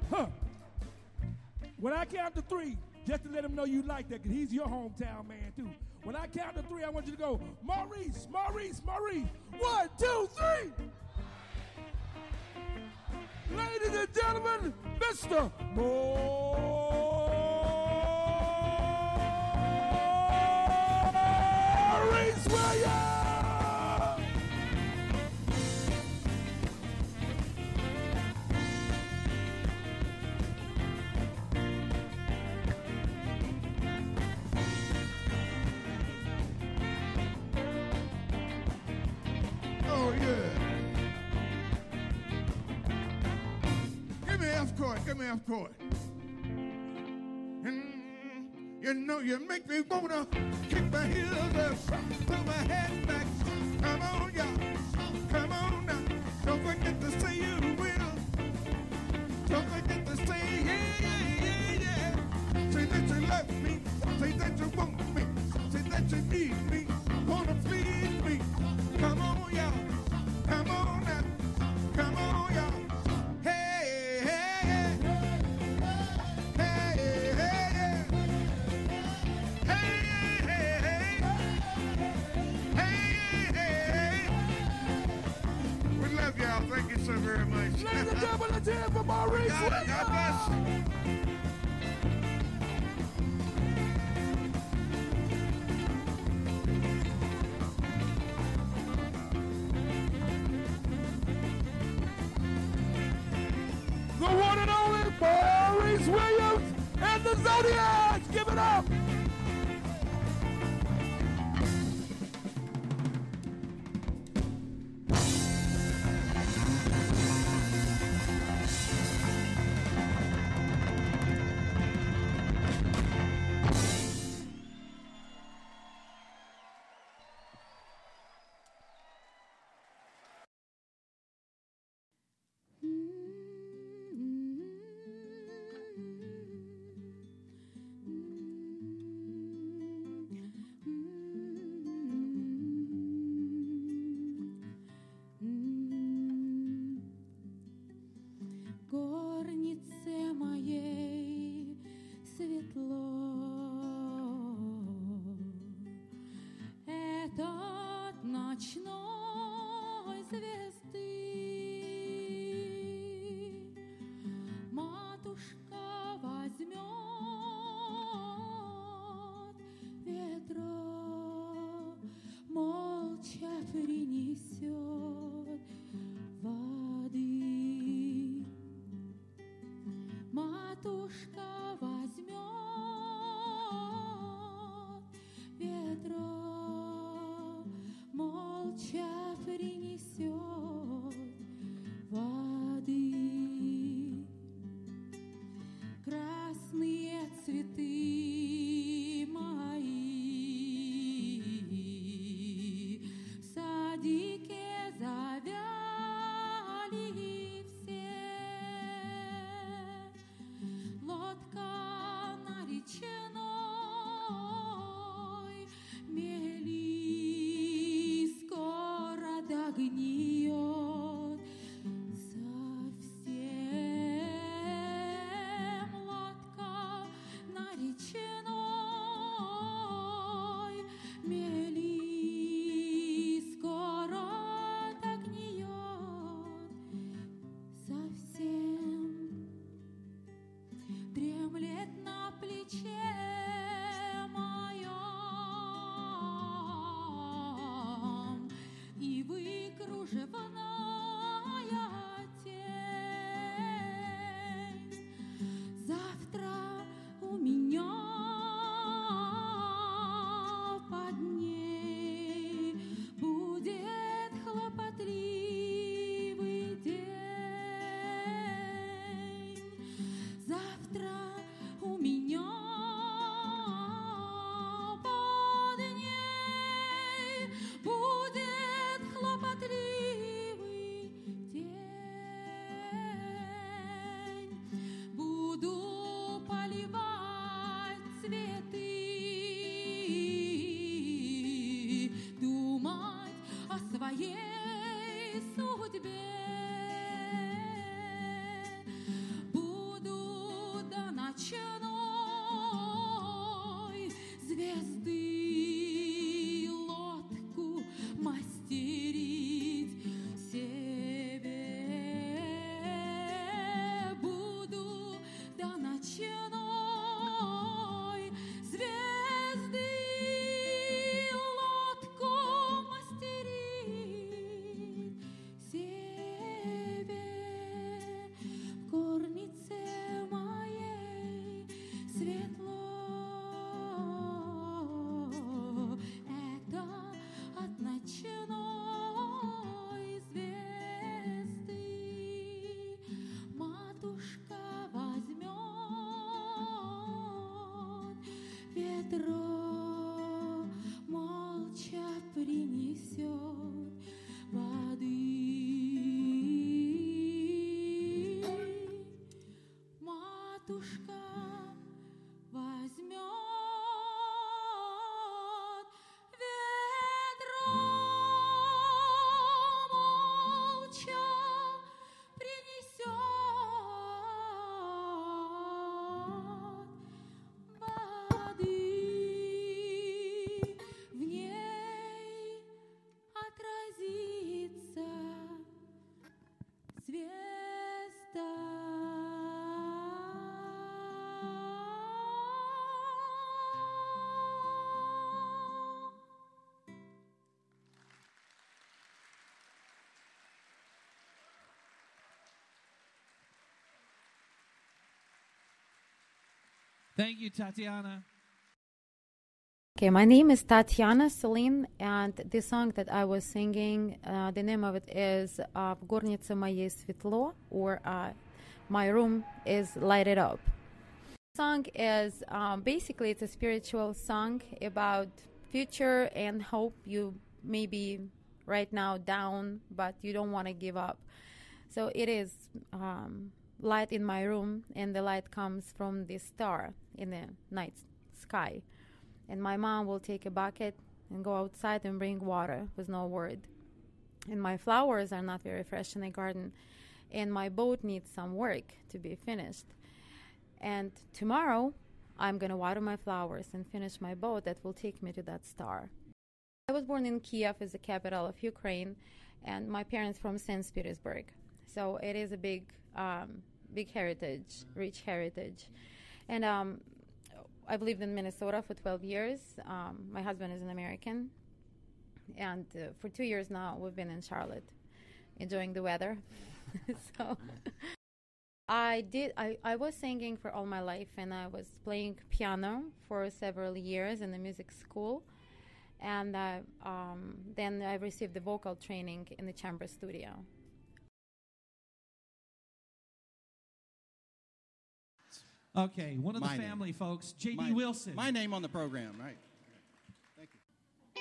Count to three, just to let him know you like that, because he's your hometown man, too. When I count to three, I want you to go, Maurice, Maurice, Maurice. One, two, three. Ladies and gentlemen, Mr. Maurice Williams. F chord. And you know you make me wanna kick my heels up, put my head back. Come on, y'all. Come on so very much. Ladies and gentlemen, let's hear it for Maurice God, God bless. the one and only Maurice Williams and the Zodiacs. Give it up. Thank you, Tatiana. Okay, my name is Tatiana Celine, and the song that I was singing, uh, the name of it is uh, «В горнице моей светло» or uh, «My room is lighted up». Song is um, basically it's a spiritual song about future and hope. You may be right now down, but you don't want to give up. So it is um, light in my room, and the light comes from the star in the night sky and my mom will take a bucket and go outside and bring water with no word. And my flowers are not very fresh in the garden, and my boat needs some work to be finished. And tomorrow, I'm going to water my flowers and finish my boat that will take me to that star. I was born in Kiev, is the capital of Ukraine, and my parents from St. Petersburg. So it is a big, um, big heritage, rich heritage. And um, I've lived in Minnesota for 12 years. Um, my husband is an American. And uh, for two years now, we've been in Charlotte, enjoying the weather. so I did. I, I was singing for all my life, and I was playing piano for several years in the music school, and I, um, then I received the vocal training in the chamber studio. Okay, one of the My name. family folks, J.D. My- Wilson. My name on the program, right? Thank you.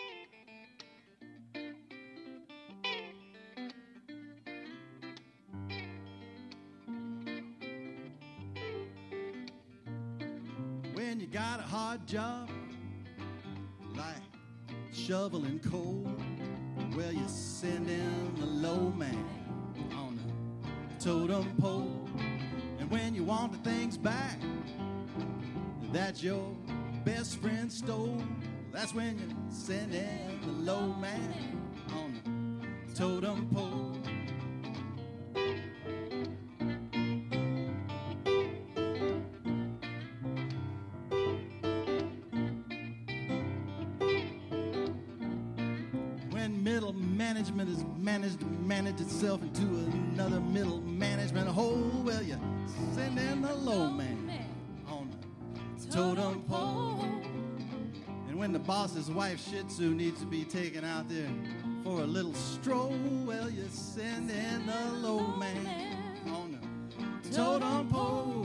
When you got a hard job, like shoveling coal, well, you send in the low man on the totem pole. And when you want the things back that your best friend stole, that's when you send in the low man on the totem pole. Itself into another middle management hole, well, you send in the low man on the totem pole. And when the boss's wife Shih Tzu needs to be taken out there for a little stroll, well, you send in the low man on the totem pole.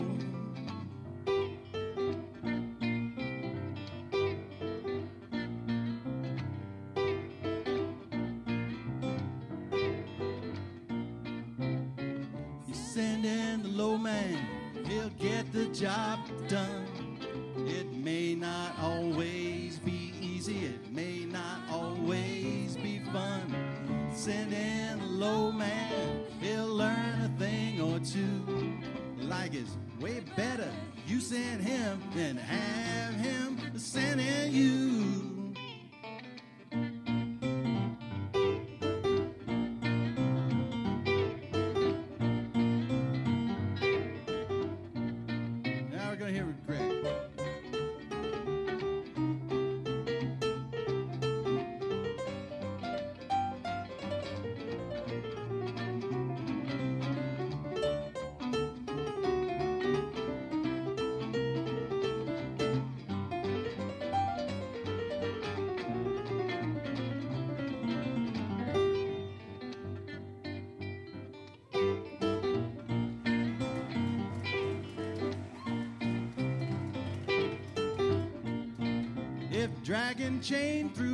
If dragging chain through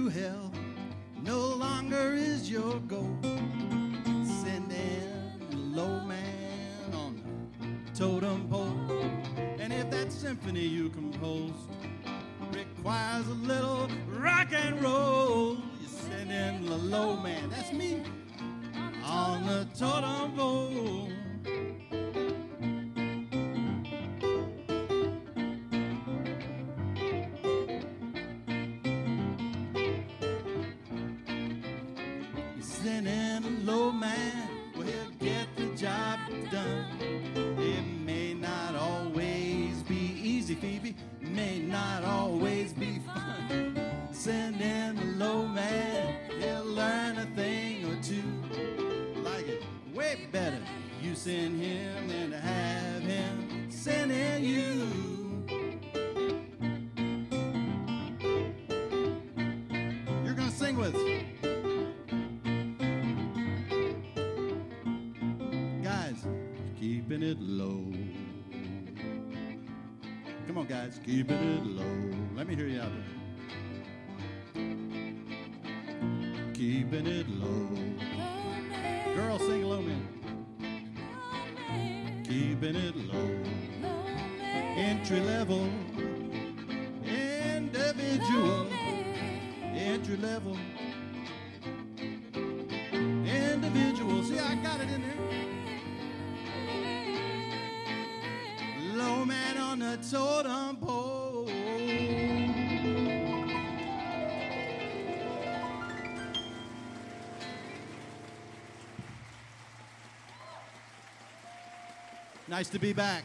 Nice to be back.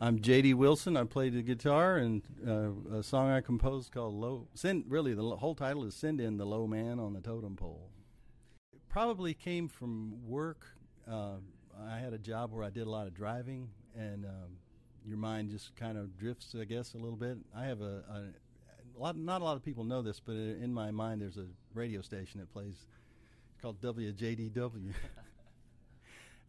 I'm J.D. Wilson. I play the guitar and uh, a song I composed called "Low." Send really the whole title is "Send in the Low Man on the Totem Pole." It probably came from work. Uh, I had a job where I did a lot of driving, and um, your mind just kind of drifts, I guess, a little bit. I have a, a, a lot. Not a lot of people know this, but in my mind, there's a radio station that plays called WJDW.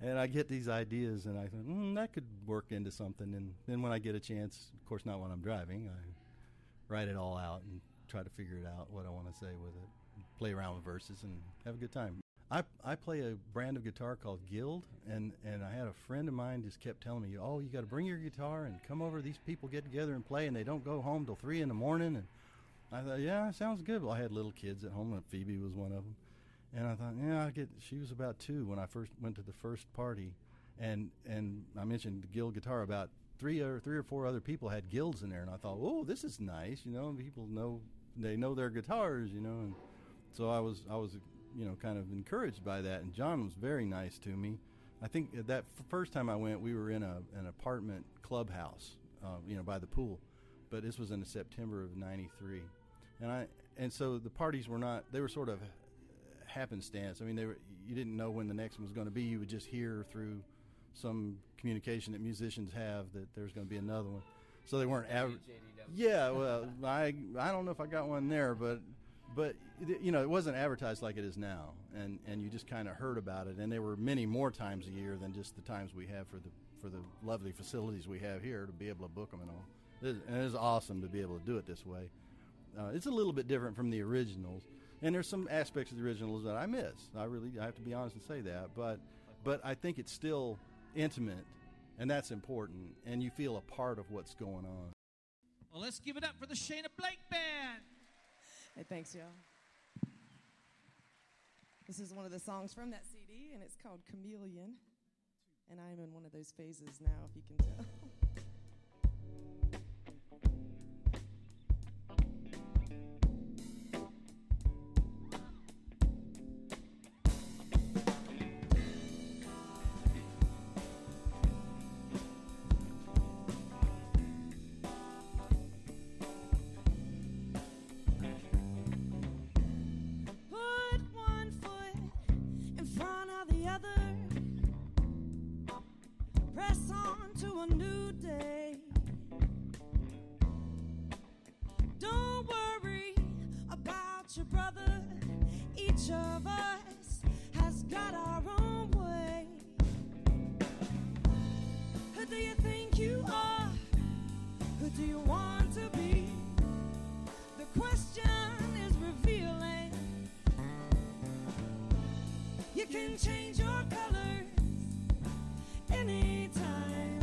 and I get these ideas, and I think mm, that could work into something. And then when I get a chance, of course, not when I'm driving, I write it all out and try to figure it out what I want to say with it, play around with verses, and have a good time. I I play a brand of guitar called Guild, and and I had a friend of mine just kept telling me, oh, you got to bring your guitar and come over. These people get together and play, and they don't go home till three in the morning. And I thought, yeah, sounds good. Well, I had little kids at home, and Phoebe was one of them. And I thought, yeah, I get. She was about two when I first went to the first party, and and I mentioned Guild guitar. About three or three or four other people had guilds in there, and I thought, oh, this is nice. You know, people know they know their guitars. You know, and so I was I was you know kind of encouraged by that. And John was very nice to me. I think that first time I went, we were in a an apartment clubhouse, uh, you know, by the pool. But this was in September of '93, and I and so the parties were not. They were sort of happenstance. I mean, they were, you didn't know when the next one was going to be. You would just hear through some communication that musicians have that there's going to be another one. So they weren't. Av- yeah, well, I I don't know if I got one there, but but you know it wasn't advertised like it is now, and and you just kind of heard about it. And there were many more times a year than just the times we have for the for the lovely facilities we have here to be able to book them and all. It is, and it is awesome to be able to do it this way. Uh, it's a little bit different from the originals, and there's some aspects of the originals that I miss. I really I have to be honest and say that, but but I think it's still intimate, and that's important, and you feel a part of what's going on. Well, let's give it up for the Shayna Blake Band. Hey, thanks, y'all. This is one of the songs from that CD, and it's called Chameleon. And I'm in one of those phases now, if you can tell. You think you are? Who do you want to be? The question is revealing. You can change your colors anytime.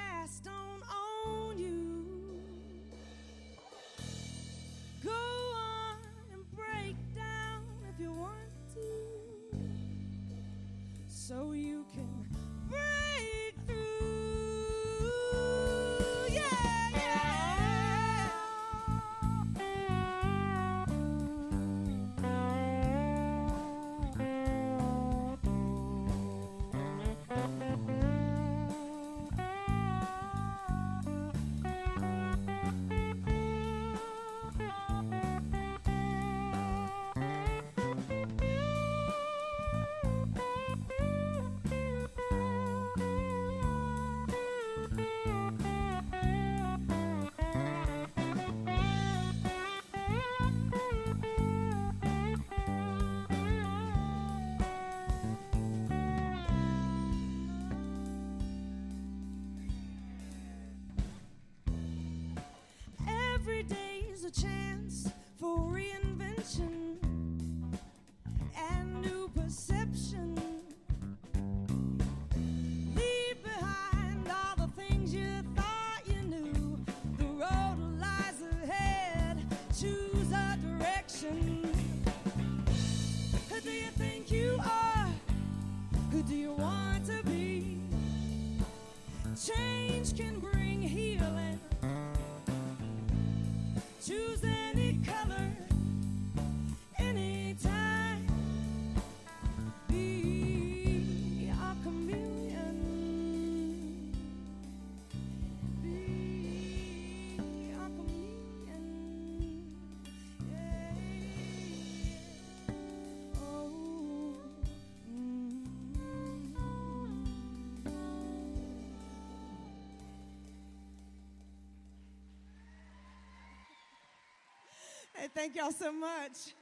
thank y'all so much.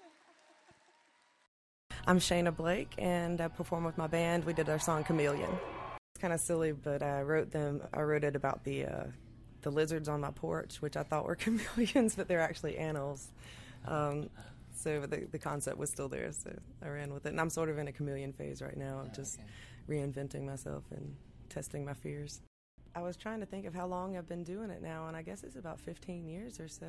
I'm Shayna Blake, and I perform with my band. We did our song Chameleon. It's kind of silly, but I wrote them. I wrote it about the uh, the lizards on my porch, which I thought were chameleons, but they're actually animals. Um, so the the concept was still there, so I ran with it. And I'm sort of in a chameleon phase right now, of just reinventing myself and testing my fears. I was trying to think of how long I've been doing it now, and I guess it's about 15 years or so.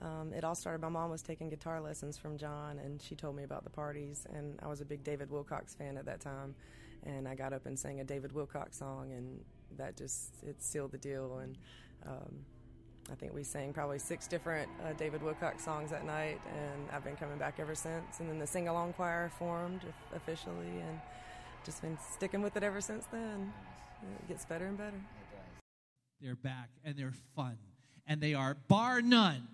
Um, it all started. My mom was taking guitar lessons from John, and she told me about the parties. And I was a big David Wilcox fan at that time, and I got up and sang a David Wilcox song, and that just it sealed the deal. And um, I think we sang probably six different uh, David Wilcox songs that night, and I've been coming back ever since. And then the sing along choir formed officially, and just been sticking with it ever since then. It gets better and better. They're back and they're fun. And they are, bar none,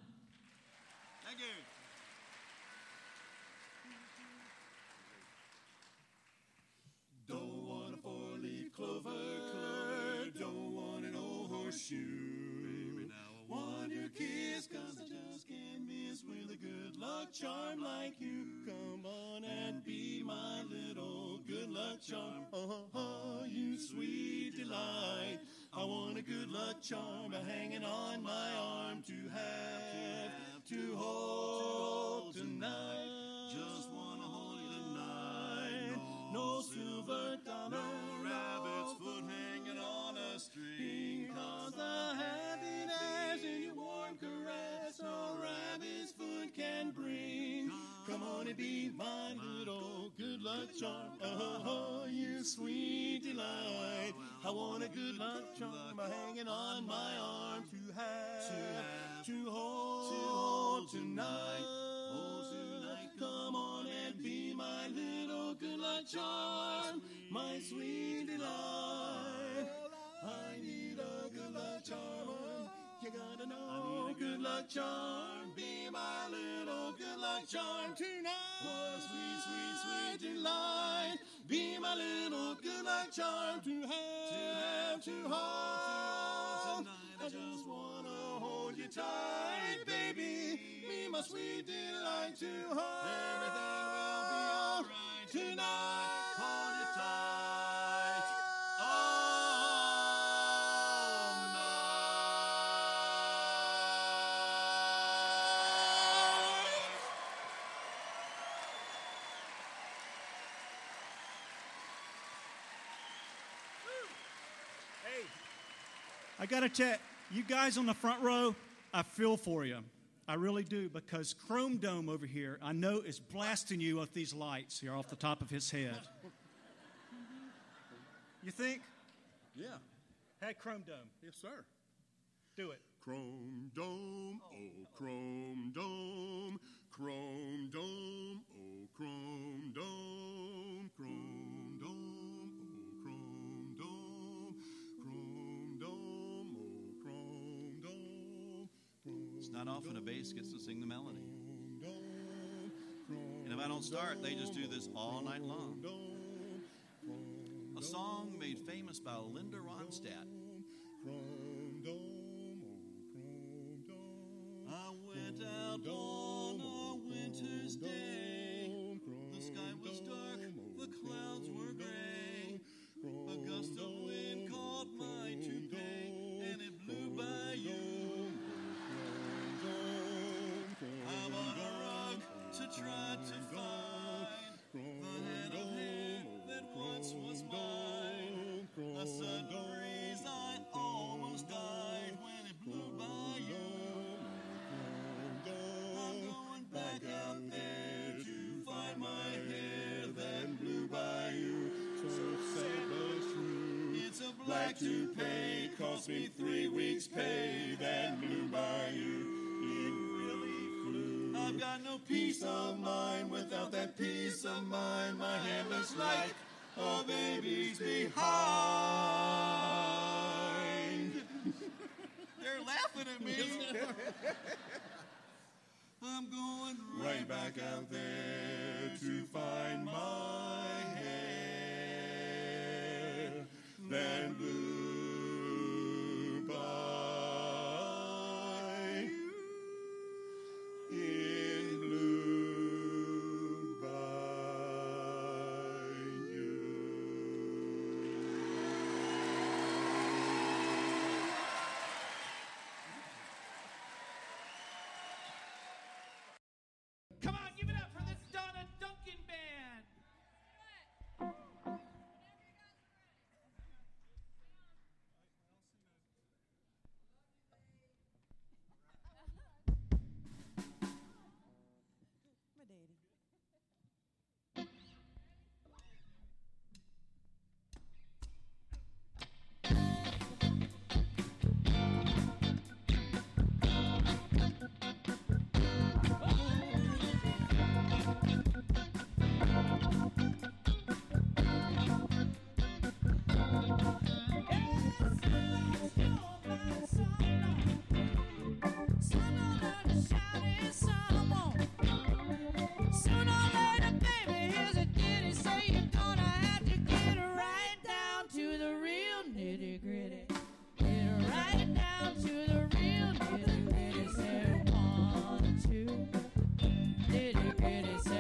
with a good luck charm like you. Come on and be my little good luck charm. Oh, you sweet delight. I want a good luck charm hanging on my arm to have, to hold tonight. Just wanna hold you tonight. No silver dollar, no rabbit's foot hanging on a string. Cause the happiness in your warm caress, On be my little good luck charm. Oh, you sweet delight. I want a good luck charm hanging on my arm to have, to hold, to hold tonight. Hold tonight. Come on and be my little good luck charm, my sweet delight. I need a good luck charm. You gotta know good luck charm. Be my little good luck charm tonight. What a sweet, sweet, sweet delight. Be my little good luck charm to have, to hold. I just wanna hold you tight, baby. Be my sweet delight to hold. Everything will be alright tonight. Got to tell you guys on the front row, I feel for you. I really do because Chrome Dome over here, I know is blasting you with these lights here off the top of his head. You think? Yeah. Hey, Chrome Dome. Yes, sir. Do it. Chrome Dome, oh Chrome Dome, Chrome Dome, oh Chrome Dome, Chrome not often a bass gets to sing the melody. And if I don't start, they just do this all night long. A song made famous by Linda Ronstadt. I went out on a winter's day. The sun breeze I almost died when it blew by you. I'm going back out there to find my hair that blew by you. So sad but true. It's a black toupee, cost me three weeks' pay that blew by you. It I've got no peace of mind without that peace of mind. My hand looks like the babies behind. They're laughing at me. I'm going right back out there to find my hair. Then blue. pretty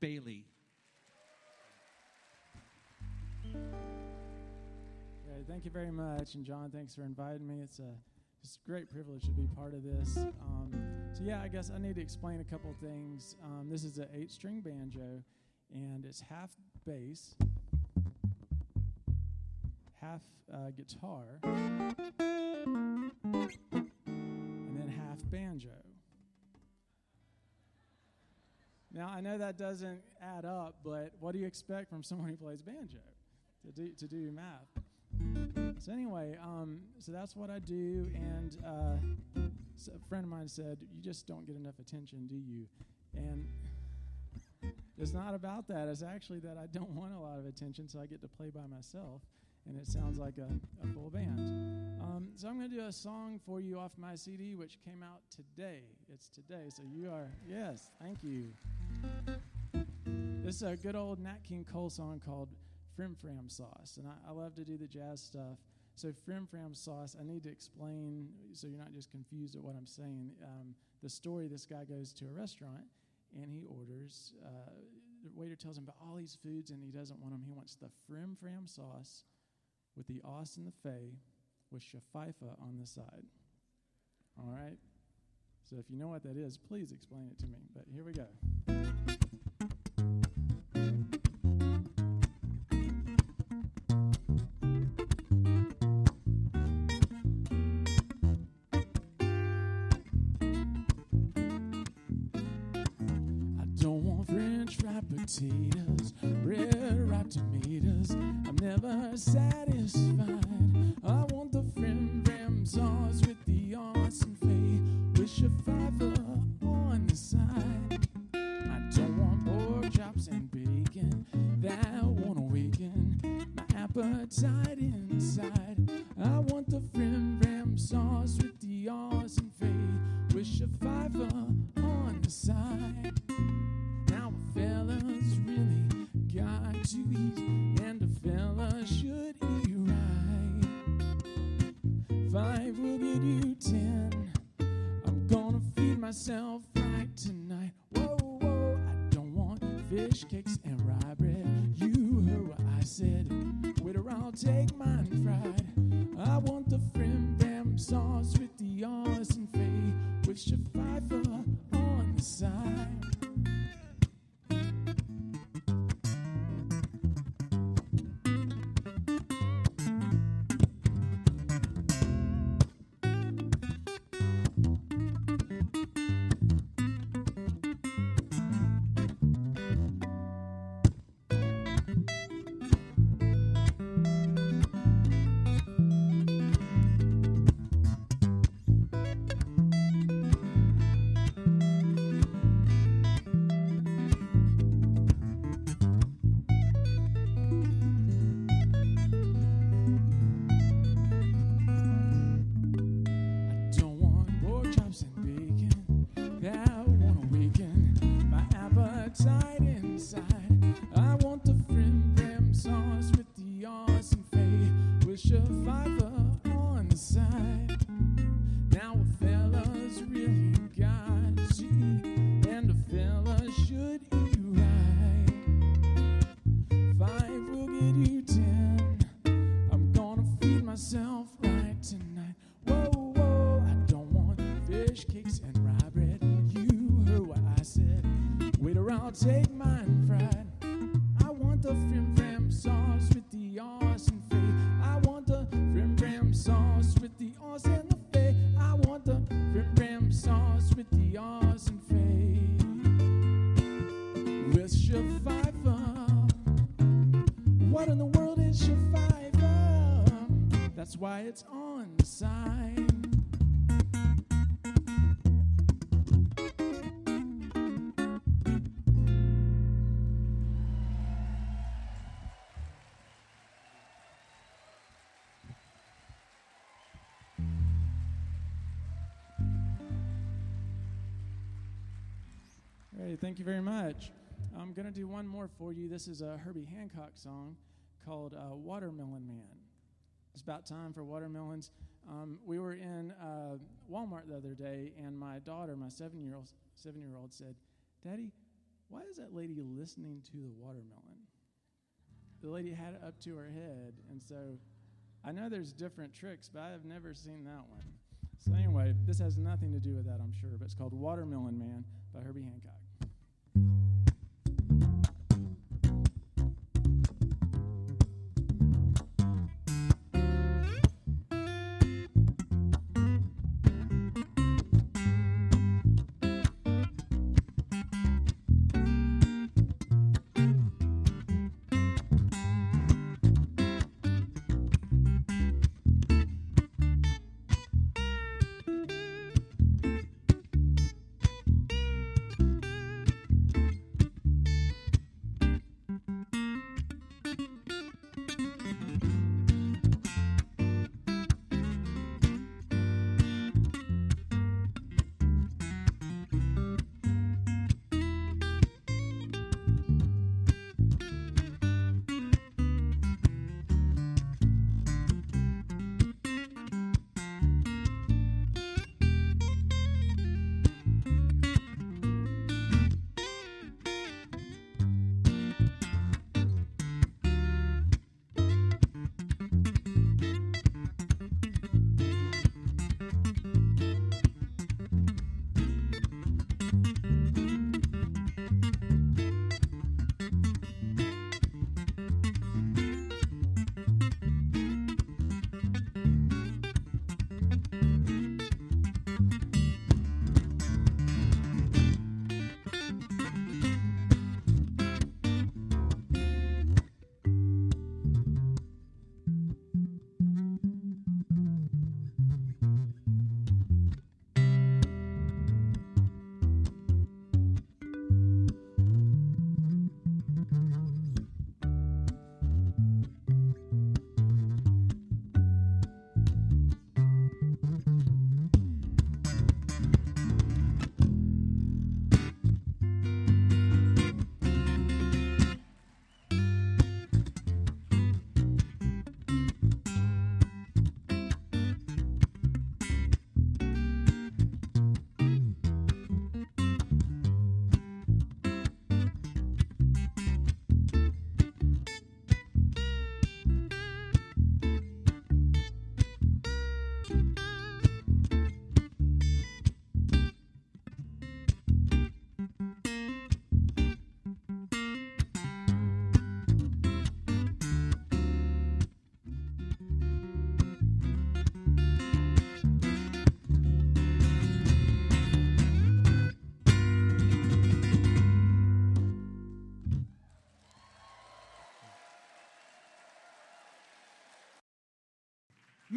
Bailey. Okay, thank you very much, and John, thanks for inviting me. It's a it's a great privilege to be part of this. Um, so yeah, I guess I need to explain a couple things. Um, this is an eight-string banjo, and it's half bass, half uh, guitar, and then half banjo. Now I know that doesn't add up, but what do you expect from someone who plays banjo to do to do math? So anyway, um, so that's what I do, and uh, so a friend of mine said, "You just don't get enough attention, do you?" And it's not about that. It's actually that I don't want a lot of attention, so I get to play by myself, and it sounds like a, a full band. Um, so I'm going to do a song for you off my CD, which came out today. It's today, so you are yes, thank you. This is a good old Nat King Cole song called Frim Fram Sauce, and I, I love to do the jazz stuff. So Frim Fram Sauce, I need to explain so you're not just confused at what I'm saying. Um, the story: this guy goes to a restaurant and he orders. Uh, the waiter tells him about all these foods, and he doesn't want them. He wants the Frim Fram sauce with the os and the fay with Shafaifa on the side. All right? So if you know what that is, please explain it to me. But here we go. potatoes, red ripe tomatoes. I'm never sad. take I'm going to do one more for you. This is a Herbie Hancock song called uh, Watermelon Man. It's about time for watermelons. Um, we were in uh, Walmart the other day, and my daughter, my seven year old, seven year old, said, "Daddy, why is that lady listening to the watermelon?" The lady had it up to her head, and so I know there's different tricks, but I have never seen that one. So anyway, this has nothing to do with that, I'm sure, but it's called Watermelon Man by Herbie Hancock.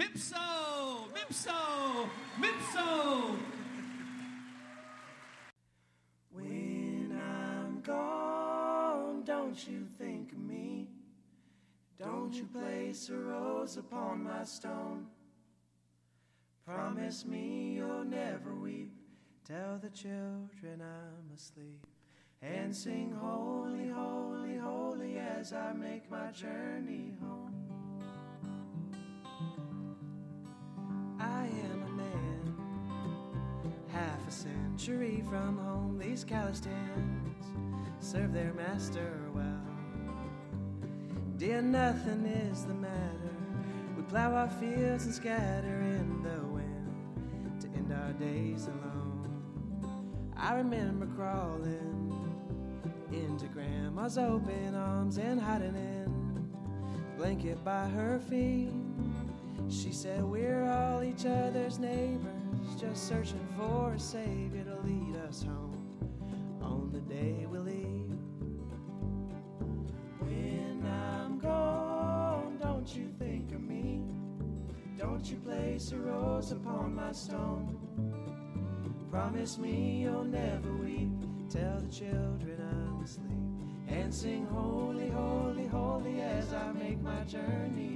Mipso, Mipso, Mipso. When I'm gone, don't you think of me? Don't you place a rose upon my stone? Promise me you'll never weep. Tell the children I'm asleep. And sing holy, holy, holy as I make my journey century from home. These callous hands serve their master well. Dear, nothing is the matter. We plow our fields and scatter in the wind to end our days alone. I remember crawling into grandma's open arms and hiding in blanket by her feet. She said, We're all each other's neighbors, just searching for a savior to lead us home on the day we leave. When I'm gone, don't you think of me? Don't you place a rose upon my stone? Promise me you'll never weep. Tell the children I'm asleep. And sing holy, holy, holy as I make my journey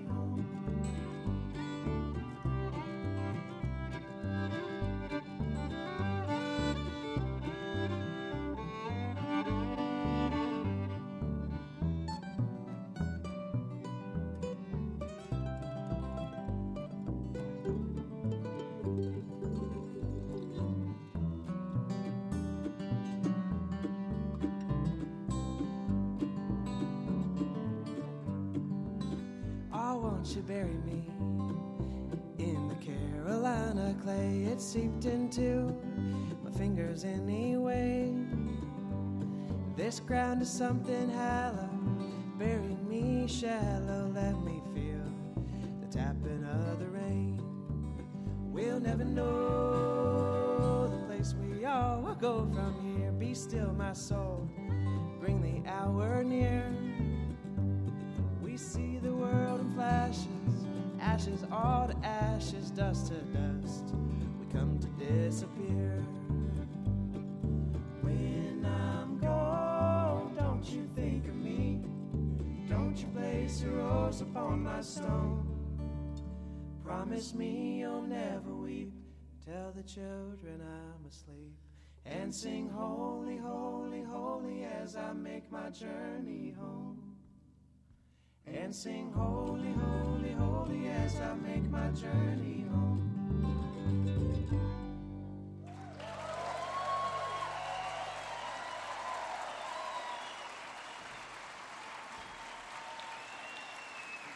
bury me in the Carolina clay? It seeped into my fingers anyway. This ground is something hollow, bury me shallow. Let me feel the tapping of the rain. We'll never know the place we all will go from here. Be still, my soul. Bring the hour near. We see the world in flashes, ashes all to ashes, dust to dust. We come to disappear. When I'm gone, don't you think of me? Don't you place a rose upon my stone? Promise me you'll never weep. Tell the children I'm asleep. And sing holy, holy, holy as I make my journey home. And sing holy, holy, holy as I make my journey home.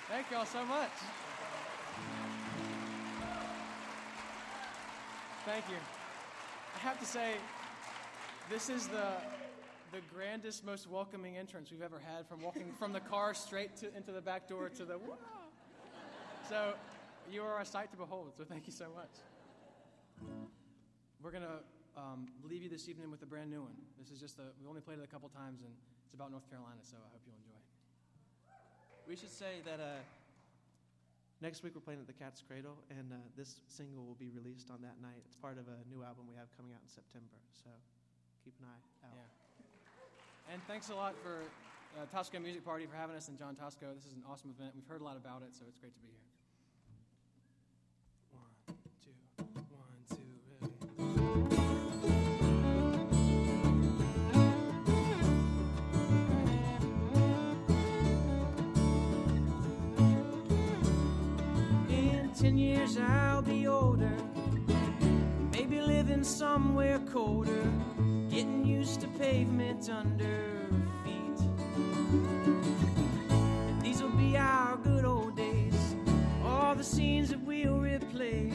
Thank y'all so much. Thank you. I have to say, this is the the grandest, most welcoming entrance we've ever had from walking from the car straight to, into the back door to the. So, you are a sight to behold. So, thank you so much. We're gonna um, leave you this evening with a brand new one. This is just a. We only played it a couple times, and it's about North Carolina. So, I hope you'll enjoy. We should say that uh, next week we're playing at the Cat's Cradle, and uh, this single will be released on that night. It's part of a new album we have coming out in September, so keep an eye out. Yeah. And thanks a lot for uh, Tosco Music Party for having us and John Tosco. This is an awesome event. We've heard a lot about it, so it's great to be here. Ten years I'll be older, maybe living somewhere colder, getting used to pavement under feet. And these will be our good old days, all the scenes that we'll replay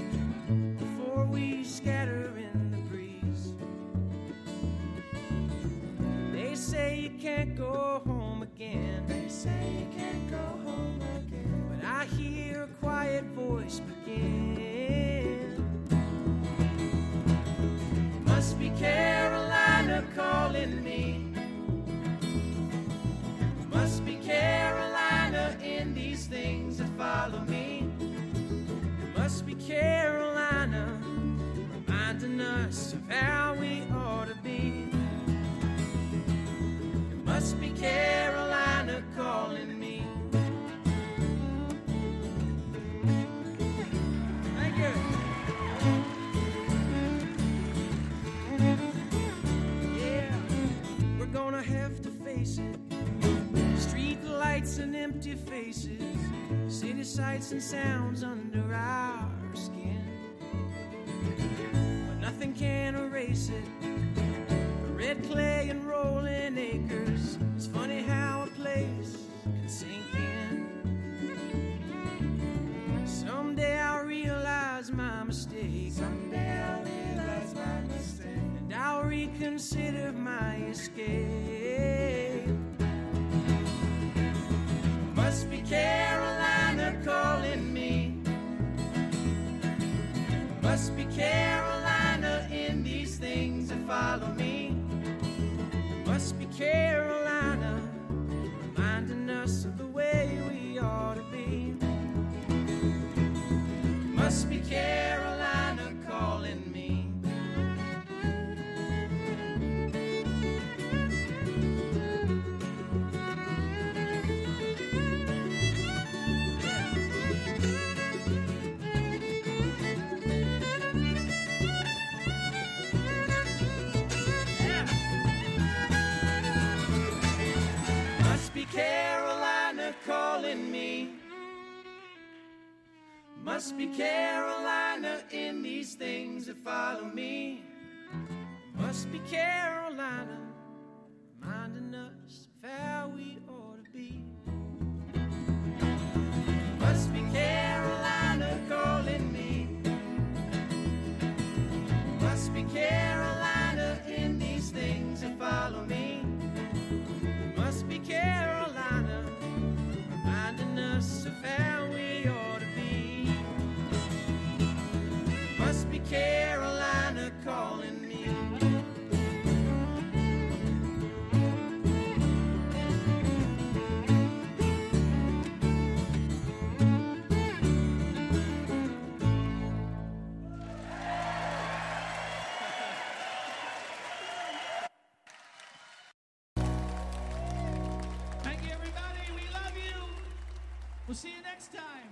before we scatter in the breeze. They say you can't go home again. They say you can't go home again. But I hear a quiet voice begin. Must be Carolina follow me. It must be Carolina reminding us of how we ought to be. It must be Carolina calling me. Thank you. Yeah, we're gonna have to face it. Street lights and empty faces city sights and sounds under our skin. But nothing can erase it. The Red clay and rolling acres. It's funny how a place can sink in. Someday I'll realize my mistake. Someday I'll realize my mistake. And I'll reconsider my escape. Must be Carolina Must be Carolina in these things that follow me. Must be Carolina reminding us of the way we ought to be. Must be Carolina Must be Carolina in these things that follow me. Must be Carolina reminding us of how we ought to be. Must be Carolina calling me. Must be Carolina time.